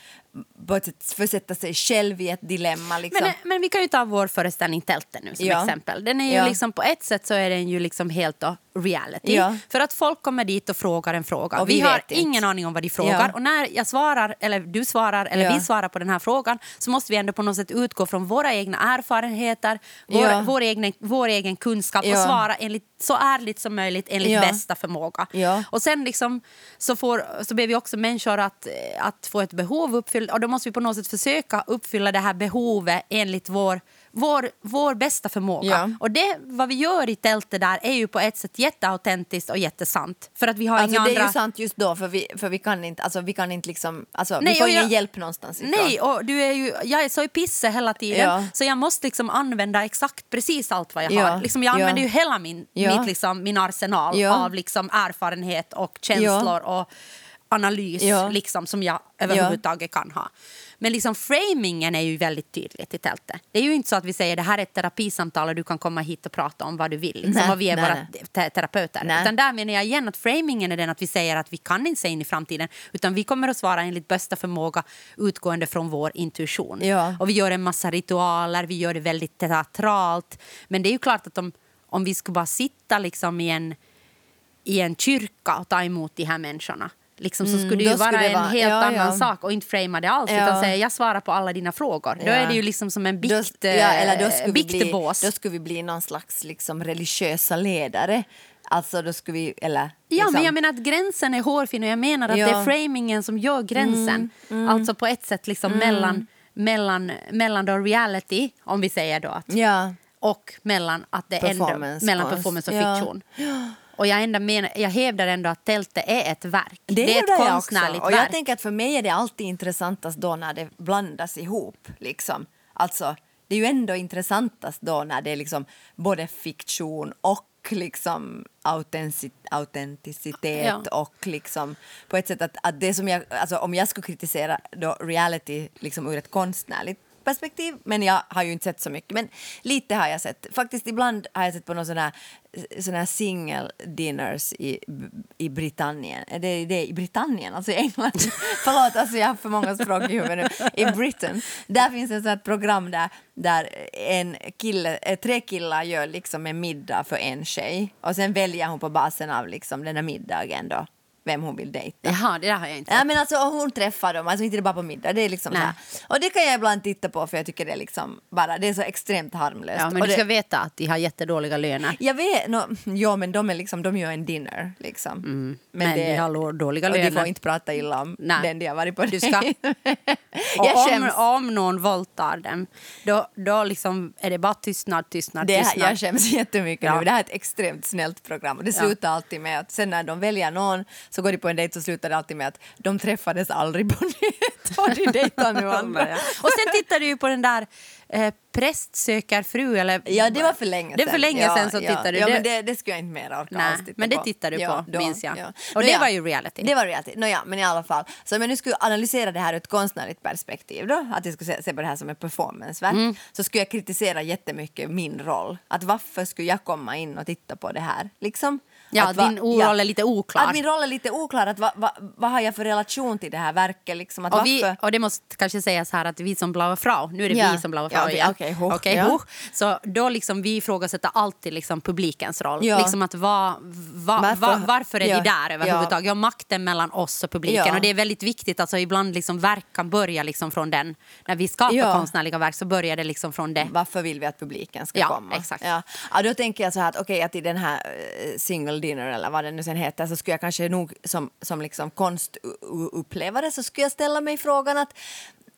sätt försätta sig själv i ett dilemma. Liksom. Men, men vi kan ju ta vår föreställning Tältet nu som Ja. exempel. Den är ju Ja. liksom, på ett sätt så är den ju liksom helt då reality. Ja. För att folk kommer dit och frågar en fråga. Och vi vi har inte. ingen aning om vad de frågar. Och när jag svarar, eller du svarar, eller vi svarar på den här frågan så måste vi ändå på något sätt utgå från våra egna erfarenheter, vår, vår, egen, vår egen kunskap och svara enligt, så ärligt som möjligt enligt bästa förmåga. Och sen liksom, så, får, så ber vi också människor att, eh, att få ett behov uppfyllt och då måste vi på något sätt försöka uppfylla det här behovet enligt vår, vår, vår bästa förmåga. Ja. Och det vad vi gör i tältet där är ju på ett sätt jätteautentiskt och jättesant. För att vi har Alltså, inga det andra... är ju sant just då, för vi, för vi kan inte, alltså, vi kan inte liksom, alltså, Nej, vi får ingen jag- hjälp någonstans ifrån. Nej, och du är ju, jag är så i pisse hela tiden Ja. så jag måste liksom använda exakt precis allt vad jag Ja. har. Liksom jag Ja. använder ju hela min, mitt liksom, min arsenal av liksom erfarenhet och känslor och analys Ja. liksom, som jag överhuvudtaget kan ha. Men liksom framingen är ju väldigt tydligt i tältet. Det är ju inte så att vi säger det här är ett terapisamtal och du kan komma hit och prata om vad du vill. Liksom, Nej, och vi är nej, våra nej. te- terapeuter. Nej. Utan där menar jag igen att framingen är den att vi säger att vi kan inte se in i framtiden utan vi kommer att svara enligt bästa förmåga utgående från vår intuition. Ja. Och vi gör en massa ritualer, vi gör det väldigt teatralt. Men det är ju klart att om, om vi skulle bara sitta liksom i en i en kyrka och ta emot de här människorna. Liksom, så Mm, skulle det ju vara det en vara- helt ja, annan ja. sak och inte framea det alls Ja. utan säga jag svarar på alla dina frågor. Då Ja. är det ju liksom som en bikt, då, ja, eller då skulle, vi bli, då skulle vi bli någon slags liksom, religiösa ledare. Alltså då skulle vi, eller... Ja, liksom, men jag menar att gränsen är hårfin och jag menar att Ja. Mm, det är framingen som gör gränsen. Alltså på ett sätt liksom mellan, mellan, mellan då reality, om vi säger då att Ja, och mellan, att det är ändå, Performance, mellan performance och Ja. fiktion. Och jag, ändå menar, jag hävdar ändå att tältet är ett verk. det, är hävdar ett konstnärligt också. Och verk. jag tänker att för mig är det alltid intressantast då när det blandas ihop. Liksom. Alltså, det är ju ändå intressantast då när det är liksom både fiktion och liksom autentic- autenticitet Ja. och liksom på ett sätt att, att det som jag, alltså om jag skulle kritisera då reality liksom ur ett konstnärligt perspektiv, men jag har ju inte sett så mycket. Men lite har jag sett. Faktiskt ibland har jag sett på någon sån här, sån här single dinners i, i Britannien. Eh, det, det är i Britannien, alltså i England. Förlåt, alltså jag har för många språk i huvudet nu. I Britain. Där finns ett sånt program där, där en kille, eh, tre killar gör liksom en middag för en tjej och sen väljer hon på basen av liksom den här middagen då vem hon vill dejta. Jaha, det där har jag inte Ja, men alltså, hon träffar dem, alltså inte det bara på middag. Det är liksom så Nej. här. Och det kan jag ibland titta på för jag tycker det är liksom bara, det är så extremt harmlöst. Ja, men och du ska det, veta att de har jättedåliga löner. jag vet, no, ja men de är liksom, de gör en dinner liksom. Mm. Men de har dåliga och de får löner. inte prata illa om Nej. den de har varit på Du ska- om, om någon våldtar dem, då, då liksom är det bara tystnad, tystnad, Det, tystnad. jag skäms jättemycket Ja. nu. Det här är ett extremt snällt program. Och det Ja. slutar alltid med att sen när de väljer någon så går de på en dejt så slutar det alltid med att de träffades aldrig på nytt och de dejtar nu andra. Och sen tittar du ju på den där eh, Präst söker fru. Eller, Ja, det var för länge Det är för länge sedan så ja, tittade du. Ja, men det, det skulle jag inte mer orka Nej, alls titta men det tittade du på, minns jag. Och Nå, det var ju reality. Det var reality. Ja, men i alla fall. Så om jag nu skulle analysera det här ur ett konstnärligt perspektiv då, att jag skulle se, se på det här som ett performanceverk, Mm. så skulle jag kritisera jättemycket min roll. Att varför skulle jag komma in och titta på det här? Liksom. Ja, att va- din roll är lite oklar. Att min roll är lite oklar. Att va, va, vad har jag för relation till det här verket? Liksom? Att Och, vi, varför? och det måste kanske sägas här att vi som Blaue Frau, nu är det Ja. vi som Blaue Ja, Frau okej, igen. hoch, Okej, ja. hoch. Så då liksom vi ifrågasätter alltid liksom publikens roll. Ja. Liksom att va, va, Varför- varför, är ja, de där överhuvudtaget? Ja. makten mellan oss och publiken. Ja. Och det är väldigt viktigt, alltså ibland liksom verk kan börja liksom från den. När vi skapar Ja. konstnärliga verk så börjar det liksom från det. Varför vill vi att publiken ska Ja, komma? exakt. Ja. Ja, då tänker jag så här att okej, att i den här eh, single dinner eller vad det nu sen heter så skulle jag kanske nog som, som liksom konstupplevare så skulle jag ställa mig frågan att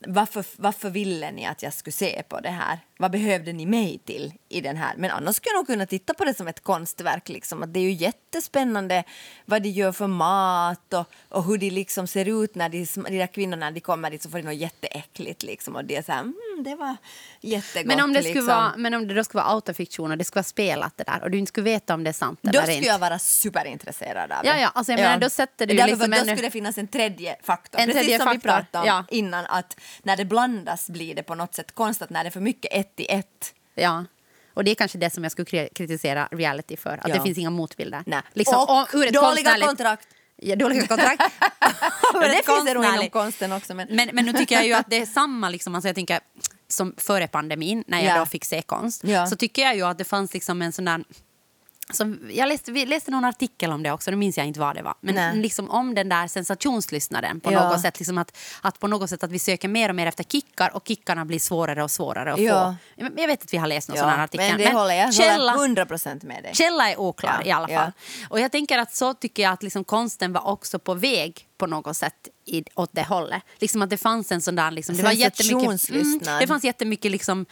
varför, varför ville ni att jag skulle se på det här? Vad behövde ni mig till i den här? Men annars skulle jag nog kunna titta på det som ett konstverk. Liksom. Att det är ju jättespännande vad de gör för mat och, och hur de liksom ser ut när de, de där kvinnorna när de kommer dit så får de något jätteäckligt. Liksom. Och det är så här, mm, det var jättegott. Men om, det skulle liksom. vara, men om det då skulle vara autofiktion och det skulle vara spelat det där och du inte skulle veta om det är sant Då eller skulle inte. jag vara superintresserad av det. Ja, ja, alltså jag menar, då sätter du Därför liksom då skulle det finnas en tredje faktor. En Precis tredje som vi faktor, pratade om ja. innan, att när det blandas blir det på något sätt konstigt när det är för mycket ett i ett. Ja. Och det är kanske det som jag skulle kri- kritisera reality för. Att Ja. det finns inga motbilder. Nej. Liksom, och ett dåliga konstnärligt- kontrakt. Ja, dåliga kontrakt. Ur det finns det nog inom konsten också. Men, Men, men nu tycker jag ju att det är samma, liksom, alltså jag tänker, som före pandemin när jag Ja. då fick se konst. Ja. Så tycker jag ju att det fanns liksom en sån där... Som, jag läste, vi läste någon artikel om det också, nu minns jag inte vad det var. Men Nej. liksom om den där sensationslyssnaren på Ja. något sätt. Liksom att, att på något sätt att vi söker mer och mer efter kickar och kickarna blir svårare och svårare att Ja. få. Jag vet att vi har läst någon sån här artikel. men det håller jag källa, håller 100 procent med dig. Källa är oklar Ja, i alla ja. fall. Och jag tänker att så tycker jag att liksom konsten var också på väg på något sätt i, åt det hållet. Liksom att det fanns en sån där... Liksom, det, var jättemycket, Sensationslyssnad. det fanns jättemycket liksom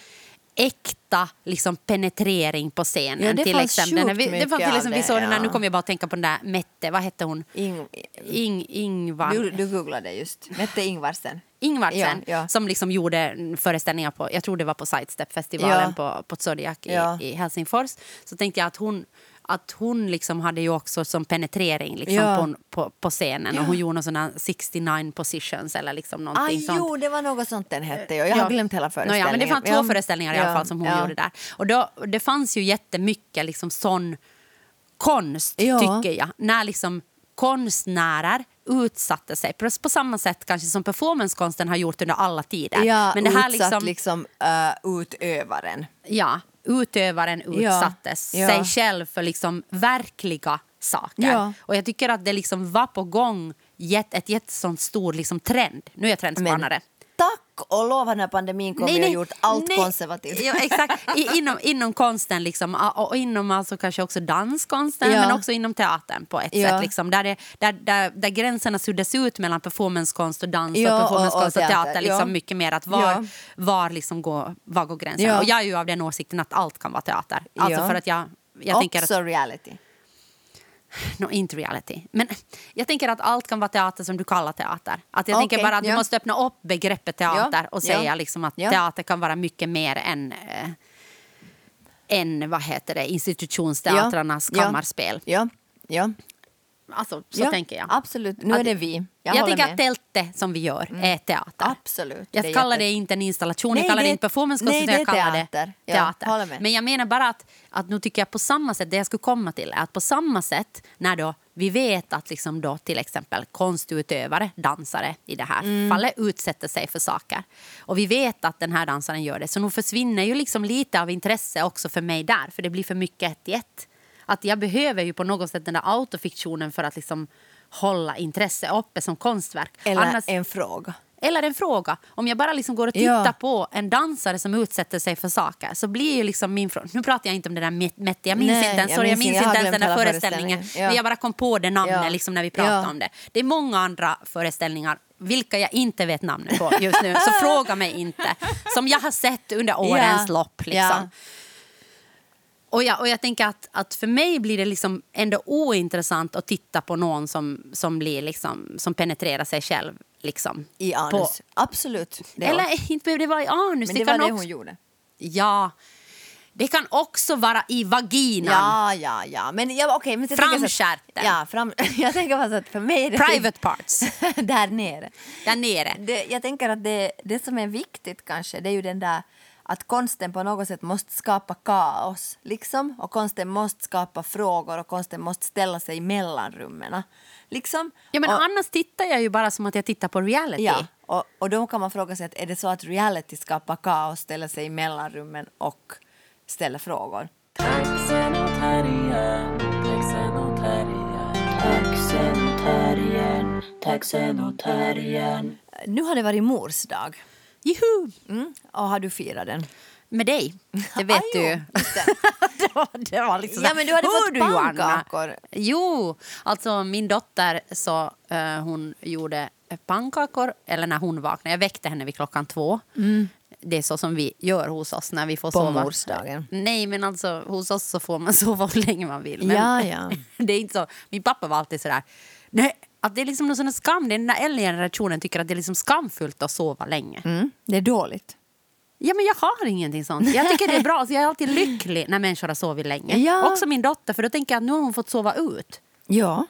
äkta liksom, penetrering på scenen. Ja, det till exempel. vi, det fanns mycket liksom, av vi det, såg den där, ja. Nu kommer jag bara att tänka på den där Mette, vad hette hon? Ing, Ing, Ingvar. du, du googlade just. Mette Ingvarsen. Ingvartsen Ja, ja. som liksom gjorde föreställningar på, jag tror det var på Sidestep-festivalen Ja. på, på Zodiac i, Ja. i Helsingfors. Så tänkte jag att hon, att hon liksom hade ju också som penetrering liksom Ja. på, på, på scenen. Och hon gjorde någon sån här 69 positions eller liksom någonting Ah, sånt. jo, det var något sånt den hette. Jag har glömt hela föreställningen. ja, men det fanns två Ja. föreställningar i alla Ja, fall som hon ja. gjorde där. Och då, det fanns ju jättemycket liksom sån konst, Ja. tycker jag. När liksom konstnärer utsatte sig på, samma sätt kanske som performancekonsten har gjort under alla tider. Ja, Men det här utsatt liksom, liksom, eh, utövaren. ja, utövaren utsattes Ja. sig själv för liksom verkliga saker. Ja. Och jag tycker att det liksom var på gång ett jättesån stor liksom trend. Nu är jag trendspanare. tack och lov den här pandemin kommit och gjort allt nej. konservativt. Ja, exakt. I, inom, inom konsten liksom, och och inom alltså kanske också danskonsten Ja. men också inom teatern på ett Ja. sätt. Liksom, där, det, där, där, där gränserna suddas ut mellan performancekonst och dans Ja, och performancekonst och, och teater. liksom. Mycket mer att var, var, liksom går, var går gränsen. Ja. Och jag är ju av den åsikten att allt kan vara teater. Alltså för att jag, jag tänker att Också reality. No, inte reality. Men jag tänker att allt kan vara teater som du kallar teater. Att jag Okej, tänker bara att ja. du måste öppna upp begreppet teater Ja, och ja, säga liksom att ja. teater kan vara mycket mer än, eh, än vad heter det, institutionsteatrarnas Ja, ja. kammarspel. Ja, ja. Alltså, så ja, tänker jag. Absolut, nu Att- är det vi. Jag, Jag, tänker med. Mm. att tältet som vi gör är teater. Absolut. Jag det kallar det inte en installation, Nej, jag kallar det, det- inte performancekonst, nej, utan det jag kallar teater. det Ja, teater. med. Men jag menar bara att, att nu tycker jag på samma sätt, det jag skulle komma till är att på samma sätt när då vi vet att liksom då till exempel konstutövare, dansare i det här Mm. fallet, utsätter sig för saker. Och vi vet att den här dansaren gör det, så nu försvinner ju liksom lite av intresse också för mig där, för det blir för mycket ett i ett. Att jag behöver ju på något sätt den där autofiktionen för att liksom hålla intresse uppe som konstverk. Eller Annars- en fråga. eller en fråga. Om jag bara liksom går och tittar Ja. på en dansare som utsätter sig för saker så blir ju liksom min fråga... Nu pratar jag inte om det där met- Mette, jag minns Nej, inte ens, jag sorry, jag minns. Jag inte ens den där föreställningen. föreställningen. Ja. Men jag bara kom på det namnet Ja. liksom när vi pratade om det. Det är många andra föreställningar vilka jag inte vet namnet på just nu. Så fråga mig inte. Som jag har sett under årens lopp. Liksom. Och jag, och jag tänker att, att för mig blir det liksom ändå ointressant att titta på någon som, som, blir liksom, som penetrerar sig själv. Liksom, I på- anus. Absolut. Det eller inte behöver det vara i anus. men det kan var det också, hon gjorde. Ja. Det kan också vara i vaginan. Ja, ja, ja. Men ja, okej. men Framstjärten. Ja, fram, jag tänker bara så att för mig det... Private parts. där nere. Där nere. Det, jag tänker att det, det som är viktigt kanske, det är ju den där att konsten på något sätt måste skapa kaos. Liksom. Och konsten måste skapa frågor och konsten måste ställa sig i mellanrummen. Liksom. Ja, men och, annars tittar jag ju bara som att jag tittar på reality. ja, och, och då kan man fråga sig, att är det så att reality skapar kaos, ställer sig i mellanrummen och ställer frågor? Nu har det varit mors dag. Juhu! Mm. Och har du firat den? Med dig. Det vet Ah, du ju. det. var, det var liksom Ja, så men du hade "Hör fått du, Johanna?" pannkakor. Jo, alltså min dotter så eh, hon gjorde pannkakor, eller när hon vaknade. Jag väckte henne vid klockan två. Det är så som vi gör hos oss när vi får På sova. morsdagen. Nej, men alltså hos oss så får man sova hur länge man vill. Men Ja, ja. det är inte så. Min pappa var alltid sådär, nej, att det är liksom någon sån skam. Den där äldre generationen tycker att det är liksom skamfullt att sova länge. Mm. Det är dåligt. Ja, men jag har ingenting sånt. Jag tycker det är bra. Så jag är alltid lycklig när människor har sovit länge. Ja. Också min dotter, för då tänker jag att nu har hon fått sova ut. Ja.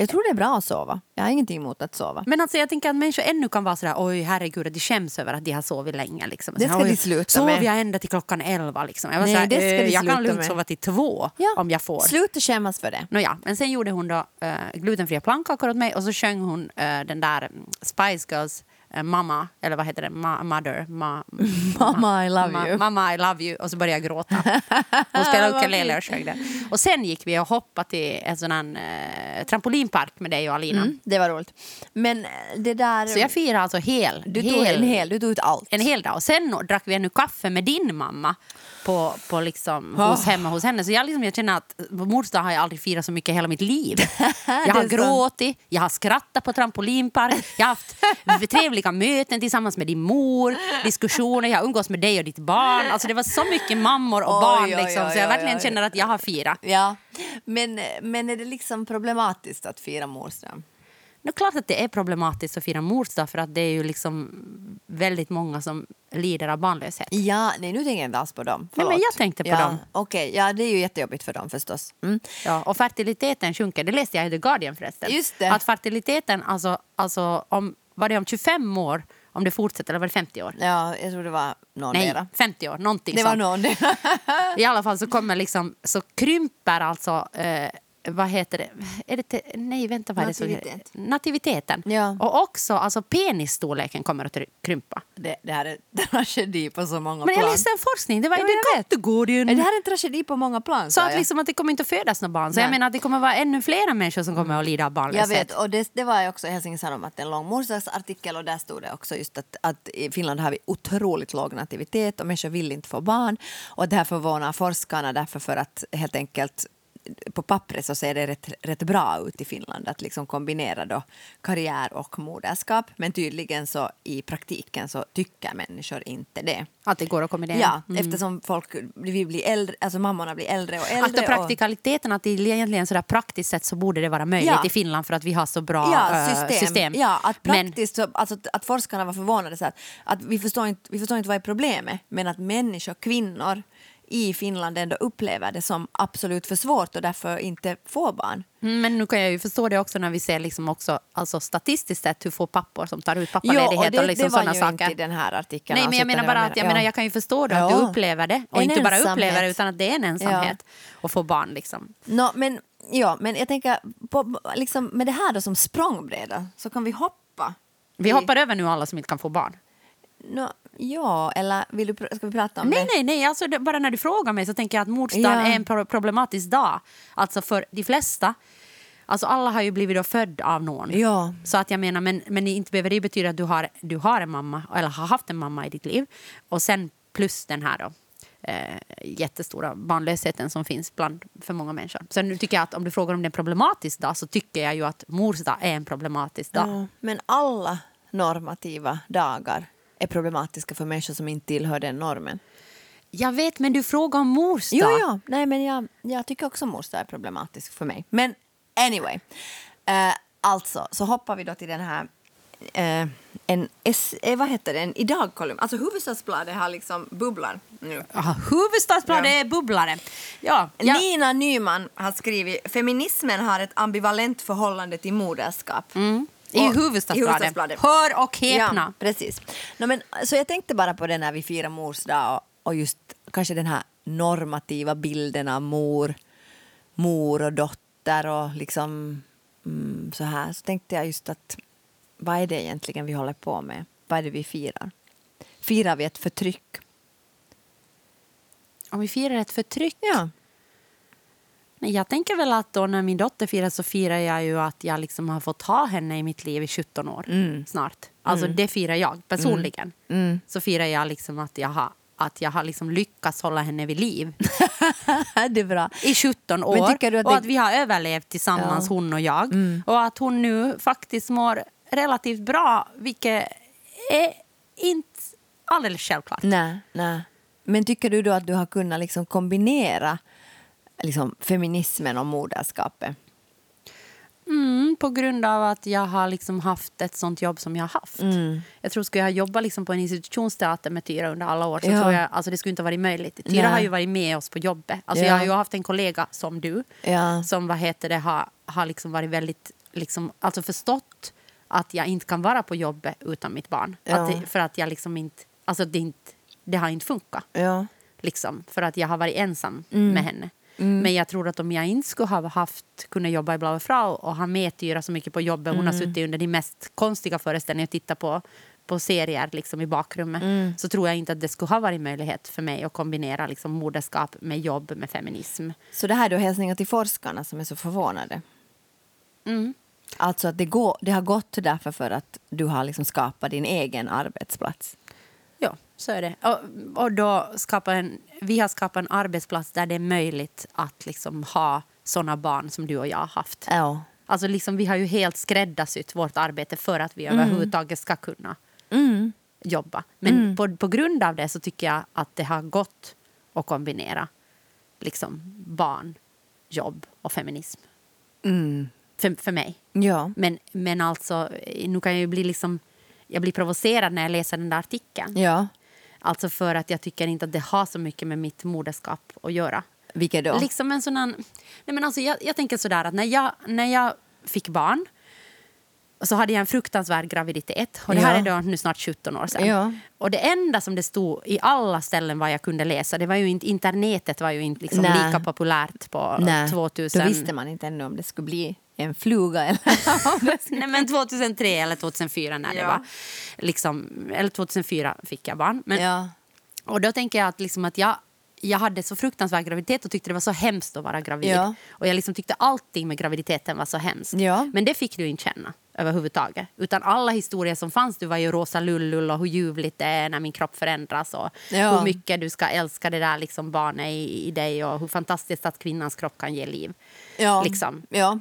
Jag tror det är bra att sova. Jag har ingenting emot att sova. Men alltså jag tänker att människor ännu kan vara sådär, oj herregud, de skäms över att de har sovit länge. Liksom. Det ska "Oj, de sluta Sov med." jag ända till klockan elva? Liksom. Jag, var Nej, såhär, det ska "Eh, de jag kan lugnt med." sova till två om jag får. Sluta skämmas för det. Nåja, men sen gjorde hon då uh, glutenfria pannkakor åt mig och så sjöng hon eh, den där mm, Spice Girls Mamma, eller vad heter det? Ma mother? Ma Mamma, I love you. Mamma I love you. Och så började jag gråta. Hon spelade ukulele och sjöng det. Och sen gick vi och hoppade till en sån här eh, trampolinpark med dig och Alina. Mm, det var roligt. Men eh, det där... Så jag firade alltså hel, du tog en hel, du tog ut allt. en hel dag. Och sen drack vi ännu kaffe med din mamma på, på liksom, Oh. hos, hemma hos henne. Så jag, liksom, jag känner att på mors dag har jag aldrig firat så mycket i hela mitt liv. Jag har gråtit, jag har skrattat på trampolinpark, jag har haft trevliga möten tillsammans med din mor, diskussioner, jag har umgås med dig och ditt barn. Alltså det var så mycket mammor och Oj, barn oj, liksom, oj, så jag oj, verkligen oj. känner att jag har firat. Ja. Men, men är det liksom problematiskt att fira mors dag? Det är klart att det är problematiskt att fira mors dag för att det är ju liksom väldigt många som lider av barnlöshet. Ja, nej nu tänker jag inte alls på dem. Nej, men jag tänkte på ja, dem. Okej, ja det är ju jättejobbigt för dem förstås. Mm. Ja, och fertiliteten sjunker. Det läste jag i The Guardian förresten. Just det. Att fertiliteten, alltså, alltså om, var det om 25 år, om det fortsätter, eller var det 50 år? Ja, jag tror det var någon Nej, mera. 50 år, någonting Det var sånt. någon. I alla fall så kommer liksom, så krymper alltså, eh, vad heter det, är det nej vänta vad är det Nativitet. heter? Nativiteten. Ja. Och också, alltså penisstorleken kommer att krympa. det, det här är tragedi på så många Men jag plan. läste en forskning, det var i Ja, jag vet. The Guardian. Det här är en tragedi på många plan? Så att, jag. liksom att det kommer inte att födas några barn. Så Nej. jag menar att det kommer att vara ännu fler människor som kommer att lida av Jag barnlöshet. vet, och det, det var också i Helsingin Sanomat en lång morsdagsartikel och där stod det också just att, att i Finland har vi otroligt låg nativitet och människor vill inte få barn. Och det här förvånar forskarna därför för att helt enkelt på pappret så ser det rätt, rätt bra ut i Finland att liksom kombinera då karriär och moderskap. Men tydligen så i praktiken så tycker människor inte det. Att det går att kombinera. Ja, Mm. eftersom folk, vi blir äldre, alltså mammorna blir äldre och äldre. Att och- praktikaliteten, att det egentligen sådär praktiskt sett så borde det vara möjligt Ja. i Finland för att vi har så bra ja, eh, system. system. Ja, att Men- praktiskt så, alltså, att- att forskarna var förvånade så att, att vi, förstår inte, vi förstår inte vad är problemet men att människor, kvinnor i Finland ändå upplever det som absolut för svårt och därför inte får barn. Mm, Men nu kan jag ju förstå det också när vi ser liksom också, alltså statistiskt sett hur få pappor som tar ut pappaledighet och det, och liksom det var sådana ju saker. inte i den här artikeln. Nej, men jag alltså, menar utan bara att jag, var- menar, ja. jag kan ju förstå det, att Ja. du upplever det. Och En inte bara ensamhet. upplever det, utan att det är en ensamhet att få barn. Liksom. Nå, men, ja, men jag tänker, på, liksom, med det här då som språngbräda så kan vi hoppa. Vi hoppar över nu alla som inte kan få barn. Nå, ja, eller vill du, ska vi prata om Nej, det? nej, nej. Alltså, det, bara när du frågar mig så tänker jag att morsdagen Ja. är en pro- problematisk dag. Alltså för de flesta. Alltså alla har ju blivit då född av någon. Ja. Så att jag menar, men, men inte behöver det betyda att du har, du har en mamma eller har haft en mamma i ditt liv. Och sen plus den här då, eh, jättestora barnlösheten som finns bland för många människor. Så nu tycker jag att om du frågar om det är en problematisk dag så tycker jag ju att mors dag är en problematisk dag. Ja, men alla normativa dagar är problematiska för människor som inte tillhör den normen. Jag vet, men du frågar om mors dag. Jo, ja. Nej, men jag, jag tycker också mors dag är problematisk för mig. Men anyway. Eh, alltså, så hoppar vi då till den här eh, en, S, eh, vad heter det, en idag-kolumn. Alltså Hufvudstadsbladet har liksom bubblar nu. Aha, Huvudstadsbladet är bubblare. Ja, ja. Nina Nyman har skrivit feminismen har ett ambivalent förhållande till moderskap. Mm. I Hufvudstadsbladet. Hör och häpna. Ja, precis. No, men, så jag tänkte bara på det när vi firar mors dag och, och just kanske den här normativa bilden av mor, mor och dotter och liksom mm, så här. Så tänkte jag just att vad är det egentligen vi håller på med? Vad är det vi firar? Firar vi ett förtryck? Om vi firar ett förtryck. Ja. Jag tänker väl att då när min dotter firar så firar jag ju att jag liksom har fått ha henne i mitt liv i 17 år Mm. snart. Alltså det firar jag personligen. Mm. Så firar jag liksom att jag har, att jag har liksom lyckats hålla henne vid liv det är bra. i 17 år. Men tycker du att och att vi har överlevt tillsammans, Ja. hon och jag. Mm. Och att hon nu faktiskt mår relativt bra, vilket är inte alldeles självklart. Nej, nej. Men tycker du då att du har kunnat liksom kombinera liksom, feminismen och moderskapet? Mm, på grund av att jag har liksom haft ett sånt jobb som jag har haft. Mm. Jag tror skulle jag jobba liksom på en institutionsteater med Tyra under alla år så Ja. tror jag, alltså det skulle inte ha varit möjligt. Tyra Nej. har ju varit med oss på jobbet. Alltså Ja. Jag har ju haft en kollega som du Ja. som vad heter det, har, har liksom varit väldigt, liksom, alltså förstått att jag inte kan vara på jobbet utan mitt barn. Att det, för att jag liksom inte, alltså det, inte, det har inte funkat. Liksom, för att jag har varit ensam Mm. med henne. Men jag tror att om jag inte skulle ha haft, kunnat jobba i Blaue Frau och ha med Tyra så mycket på jobbet, hon har Mm. suttit under de mest konstiga föreställningarna och tittat på, på serier liksom i bakrummet, Mm. så tror jag inte att det skulle ha varit möjlighet för mig att kombinera liksom moderskap med jobb med feminism. Så det här är då hälsningar till forskarna som är så förvånade. Mm. Alltså att det, går, det har gått därför för att du har liksom skapat din egen arbetsplats. Så är det. Och, och då skapa en, vi har skapat en arbetsplats där det är möjligt att liksom ha såna barn som du och jag har haft. Ja. Alltså liksom, vi har ju helt skräddarsytt vårt arbete för att vi överhuvudtaget ska kunna Mm. jobba. Men på, på grund av det så tycker jag att det har gått att kombinera liksom barn, jobb och feminism. Mm. För, för mig. Ja. Men, men alltså, nu kan jag ju bli liksom... Jag blir provocerad när jag läser den där artikeln. Ja. Alltså för att jag tycker inte att det har så mycket med mitt moderskap att göra. Vilket då? Liksom en sån här, nej men alltså jag, jag tänker sådär att när jag, när jag fick barn så hade jag en fruktansvärd graviditet. Och det här Ja. är då nu snart 17 år sedan. Ja. Och det enda som det stod i alla ställen vad jag kunde läsa, det var ju inte, internetet var ju inte liksom lika populärt på Nej, 2000. Då visste man inte ännu om det skulle bli en fluga eller det. Nej, men 2003 eller 2004 när det Ja. var. Liksom, eller 2004 fick jag barn. Men, Ja. Och då tänker jag att, liksom att jag, jag hade så fruktansvärd graviditet och tyckte det var så hemskt att vara gravid. Ja. Och jag liksom tyckte allting med graviditeten var så hemskt. Ja. Men det fick du inte känna överhuvudtaget. Utan alla historier som fanns, du var ju rosa lullull och hur ljuvligt det är när min kropp förändras och Ja. hur mycket du ska älska det där liksom barnet i, i dig och hur fantastiskt att kvinnans kropp kan ge liv. Ja. Liksom. Ja.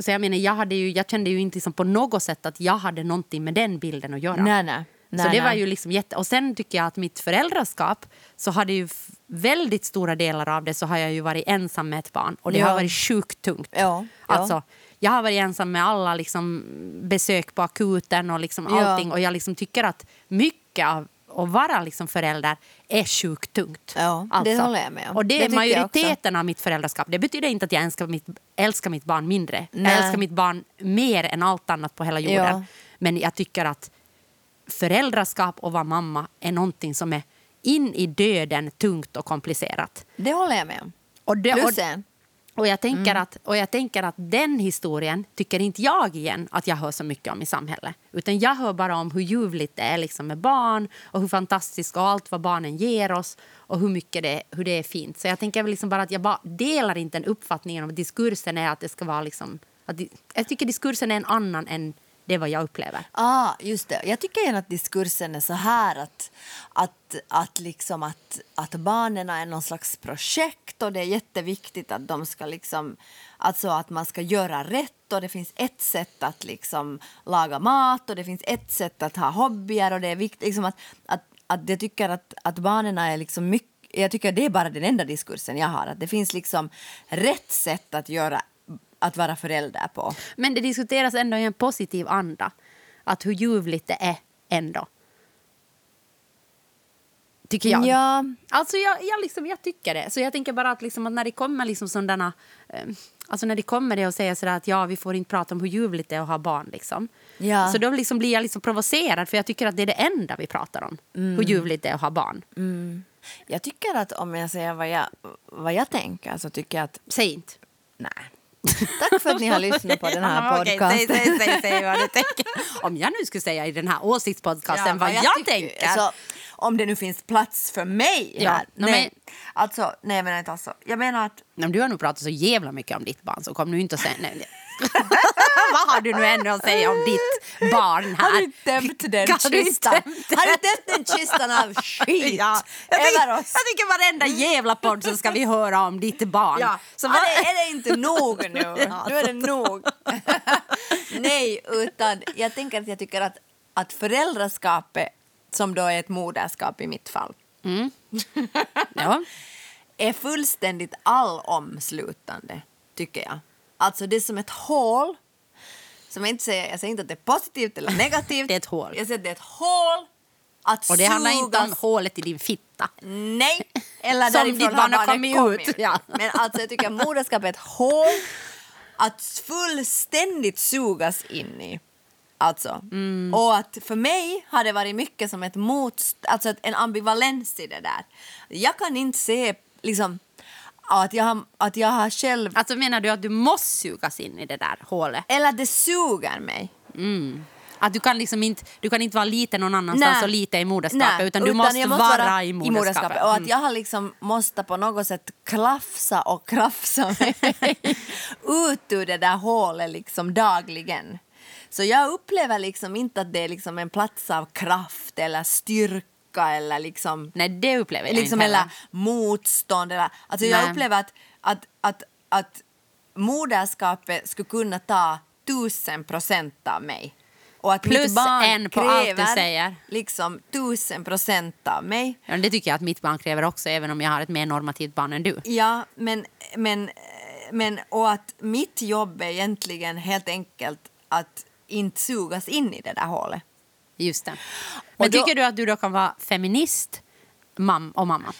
Så jag menar, jag, hade ju, jag kände ju inte liksom på något sätt att jag hade någonting med den bilden att göra. Nej, nej. så Nej, det var ju liksom jätte... Och sen tycker jag att mitt föräldraskap så hade ju väldigt stora delar av det så har jag ju varit ensam med ett barn och det Ja. har varit sjukt tungt. Ja, ja. Alltså, jag har varit ensam med alla liksom, besök på akuten och liksom allting och jag liksom tycker att mycket av att vara liksom förälder är sjukt tungt. Ja, det håller jag med om. Och det, Det är majoriteten av mitt föräldraskap. Det betyder inte att jag älskar mitt, älskar mitt barn mindre. Nej. Jag älskar mitt barn mer än allt annat på hela jorden. Ja. Men jag tycker att föräldraskap och vara mamma är någonting som är in i döden tungt och komplicerat. Det håller jag med om. Och, det, Plus en. Och, jag tänker Mm. att, och jag tänker att den historien tycker inte jag igen att jag hör så mycket om i samhället. Utan jag hör bara om hur ljuvligt det är liksom med barn och hur fantastiskt och allt vad barnen ger oss och hur mycket det, hur det är fint. Så jag tänker liksom bara att jag bara delar inte den uppfattningen om att diskursen är att det ska vara liksom... Att, jag tycker diskursen är en annan än det är vad jag upplever. Ah, just det. Jag tycker gärna att diskursen är så här att, att, att, liksom att, att barnen är någon slags projekt och det är jätteviktigt att de ska liksom, alltså att man ska göra rätt och det finns ett sätt att liksom laga mat och det finns ett sätt att ha hobbyer och det är viktigt liksom att, att, att jag tycker att, att barnen är liksom mycket jag tycker det är bara den enda diskursen jag har. Att det finns liksom rätt sätt att, göra, att vara förälder på. Men det diskuteras ändå i en positiv anda. Att hur ljuvligt det är ändå. Tycker jag. Ja, Alltså jag, jag, liksom, jag tycker det. Så jag tänker bara att, liksom, att när det kommer liksom sådana... Eh, alltså när det kommer det och säger sådär att ja, vi får inte prata om hur ljuvligt det är att ha barn. Liksom. Ja. Så då liksom blir jag liksom provocerad för jag tycker att det är det enda vi pratar om. Hur ljuvligt det är att ha barn. Jag tycker att om jag säger vad jag, vad jag tänker så tycker jag att... Säg inte. Nej. Tack för att ni har lyssnat på den här Ja, podcasten. säg, säg, säg, säg vad du tänker. Om jag nu skulle säga i den här åsiktspodcasten vad jag, tycker- tänker. Alltså, om det nu finns plats för mig Ja, här. no, nej, alltså, nej, jag menar inte alltså. Jag menar att... Men du har nog pratat så jävla mycket om ditt barn så kom nu inte att säga... Nej. Vad har du nu ändå att säga om ditt barn här? Har du tömt den kistan? Har du tömt den kistan av skit Ja, jag, tycker, jag tycker varenda jävla podd så ska vi höra om ditt barn. Ja. Så ja, vad- det, är det inte nog nu? Ja. Nu är det nog. Nej, utan jag tänker att jag tycker att, att föräldraskapet, som då är ett moderskap i mitt fall, ja. är fullständigt allomslutande, tycker jag. Alltså det är som ett hål. Som jag, inte säger, jag säger inte att det är positivt eller negativt. Det är ett hål. Jag säger att det är ett hål att Och det handlar inte om hålet i din fitta. Nej, eller Som ditt barn har kommit ut, ja. Men alltså jag tycker att moderskap är ett hål att fullständigt sugas in i. Alltså. Mm. Och att för mig har det varit mycket som ett motst alltså en ambivalens i det där. Jag kan inte se liksom att jag har, att jag har själv Alltså menar du att du måste sugas in i det där hålet? eller att det suger mig. Att du kan liksom inte, du kan inte vara lite någon annanstans Nej. och lite i moderskapet Nej, utan du måste, jag vara, i moderskapet. Och att Mm. jag har liksom måste på något sätt klafsa och krafsa mig ut ur det där hålet liksom dagligen. Så jag upplever liksom inte att det är liksom en plats av kraft eller styrka eller liksom, Nej, det upplever jag liksom inte eller heller. motstånd. Eller, alltså jag Nej. upplever att, att, att, att moderskapet skulle kunna ta tusen procent av mig. Och att Plus mitt barn en på allt du kräver säger. liksom tusen procent av mig. Ja, det tycker jag att mitt barn kräver också, även om jag har ett mer normativt barn än du. Ja, men, men, men, och att mitt jobb är egentligen helt enkelt att inte sugas in i det där hålet. Just det. Men då- tycker du att du då kan vara feminist mam och mamma?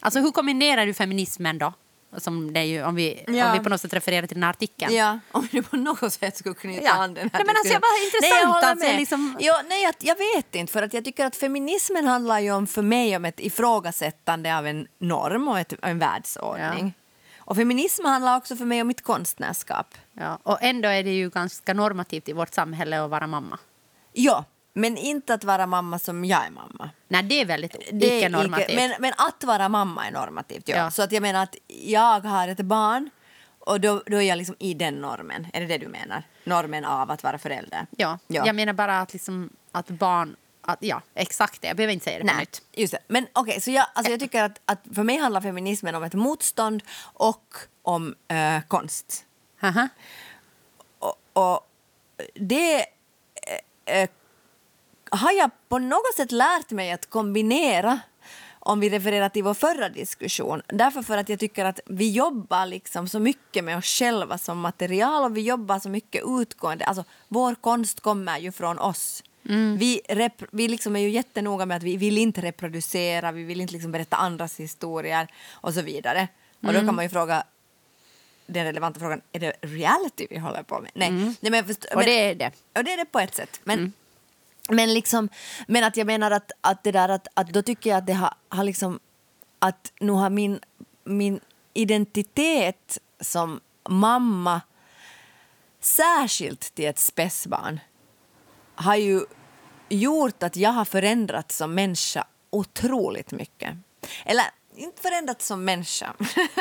Alltså hur kombinerar du feminismen då? Som det är ju, om, vi, Ja. om vi på något sätt refererar till den här artikeln. Ja, om du på något sätt skulle knyta Ja. an den här Nej, men alltså, jag bara intressant Nej, jag alltså, liksom- Ja, nej, jag, jag vet inte, för att jag tycker att feminismen handlar ju om, för mig om ett ifrågasättande av en norm och ett, en världsordning. Och feminism handlar också för mig om mitt konstnärskap. Ja, och ändå är det ju ganska normativt i vårt samhälle att vara mamma. Ja, men inte att vara mamma som jag är mamma. Nej, det är väldigt Det är icke-normativt. icke- Men, men att vara mamma är normativt. Ja. Ja. Så att jag menar att jag har ett barn och då, då är jag liksom i den normen. Är det det du menar? Normen av att vara förälder? ja. Ja. Jag menar bara att, liksom, att barn... Att, ja, exakt det. Jag behöver inte säga det på Nej, nytt. just det. Men okej, så jag, alltså jag tycker att, att för mig handlar feminismen om ett motstånd och om eh, konst. Haha. Och, och det eh, har jag på något sätt lärt mig att kombinera om vi refererar till vår förra diskussion. Därför för att jag tycker att vi jobbar liksom så mycket med oss själva som material och vi jobbar så mycket utgående. Alltså, vår konst kommer ju från oss. Vi, rep, vi liksom är ju jättenoga med att vi vill inte reproducera, vi vill inte liksom berätta andras historier och så vidare. Och då kan man ju fråga den relevanta frågan, är det reality vi håller på med? Nej. Nej men, först, Och det är det. och det är det på ett sätt. Men, men, liksom, men att jag menar att, att det där att, att då tycker jag att det har, har liksom att nu har min, min identitet som mamma särskilt till ett späsbarn har ju gjort att jag har förändrats som människa otroligt mycket. Eller inte förändrats som människa.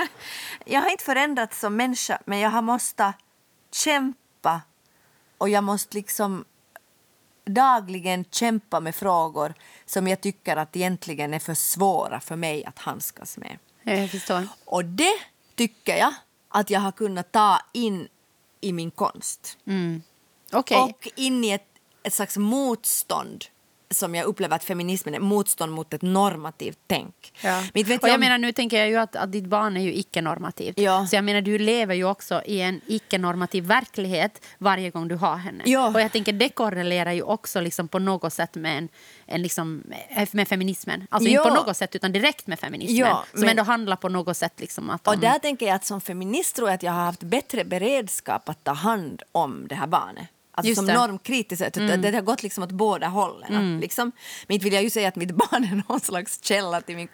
jag har inte förändrats som människa men jag har måste kämpa och jag måste liksom dagligen kämpa med frågor som jag tycker att egentligen är för svåra för mig att handskas med. Jag förstår. Och det tycker jag att jag har kunnat ta in i min konst. Okej. Och in i ett, ett slags motstånd som jag upplever att feminismen är, motstånd mot ett normativt tänk. Ja. Men vet och jag om- menar, nu tänker jag ju att, att ditt barn är ju icke-normativt. Ja. Så jag menar, du lever ju också i en icke-normativ verklighet varje gång du har henne. Ja. Och jag tänker, det korrelerar ju också liksom på något sätt med, en, en liksom, med feminismen. Alltså inte på något sätt, utan direkt med feminismen. Ja, som men- ändå handlar på något sätt liksom att Och om- där tänker jag att som feminist tror jag att jag har haft bättre beredskap att ta hand om det här barnet. Alltså Just som det. Mm. normkritisk, att det, det har gått liksom åt båda hållen. Liksom. Men inte vill jag ju säga att mitt barn är någon slags källa till min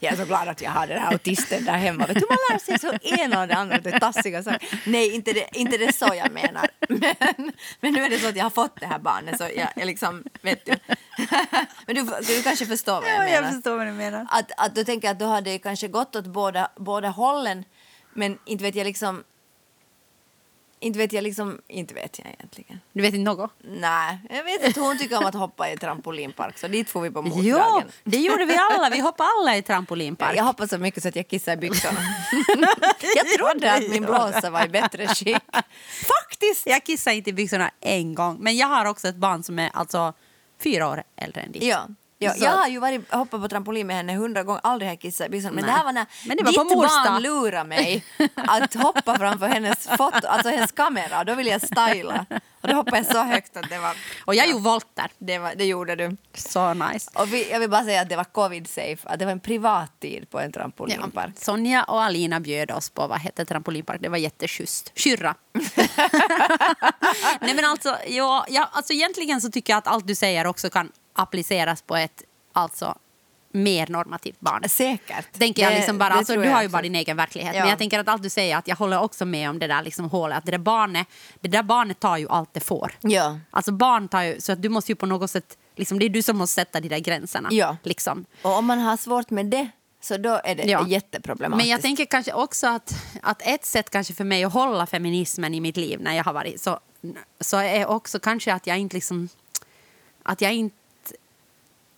Jag är så glad att jag har den här autisten där hemma. Vet du, man lär sig så ena och det andra, det tassiga saker. Nej, inte det, inte det så jag menar. Men, men nu är det så att jag har fått det här barnet så jag, jag liksom, vet du. Men du, du kanske förstår vad jag menar. vad du menar. Att, att du tänker att då hade det kanske gått åt båda, båda hållen men inte vet jag liksom inte vet jag liksom, inte vet jag egentligen. Du vet inte något? Nej, jag vet att hon tycker om att hoppa i trampolinpark så dit får vi på Jo, motdragen. det gjorde vi alla. Vi hoppade alla i trampolinpark. Jag hoppade så mycket så att jag kissade i byxorna. jag trodde att min blåsa var i bättre skick. Faktiskt! Jag kissade inte i byxorna en gång. Men jag har också ett barn som är alltså fyra år äldre än ditt. Ja. Ja, jag har ju varit, hoppat på trampolin med henne hundra gånger, aldrig har kissat i byxorna. Men Nej. det här var när Men det var ditt barn lurade mig att hoppa framför hennes, foto, alltså hennes kamera. Då ville jag styla. Och då hoppade jag så högt att det var... Och jag gjorde volter. Det, var, det gjorde du. Så nice. Och vi, jag vill bara säga att det var covid-safe, att det var en privat tid på en Ja. trampolinpark. Sonja och Alina bjöd oss på vad heter trampolinpark. Det var jätteschysst. Kyrra. Nej men alltså, ja, ja, alltså egentligen så tycker jag att allt du säger också kan appliceras på ett alltså mer normativt barn. Säkert. Tänker jag Det- liksom bara, det alltså, du jag har ju bara din egen verklighet. Ja. Men jag tänker att allt du säger, att jag håller också med om det där liksom hålet. Att det där barnet, det där barnet tar ju allt det får. Ja. Alltså barn tar ju, så att du måste ju på något sätt, liksom, det är du som måste sätta de där gränserna. Ja. Liksom. Och om man har svårt med det så då är det Ja. jätteproblematiskt. Men jag tänker kanske också att, att ett sätt kanske för mig att hålla feminismen i mitt liv när jag har varit så, så är också kanske att jag inte liksom att jag inte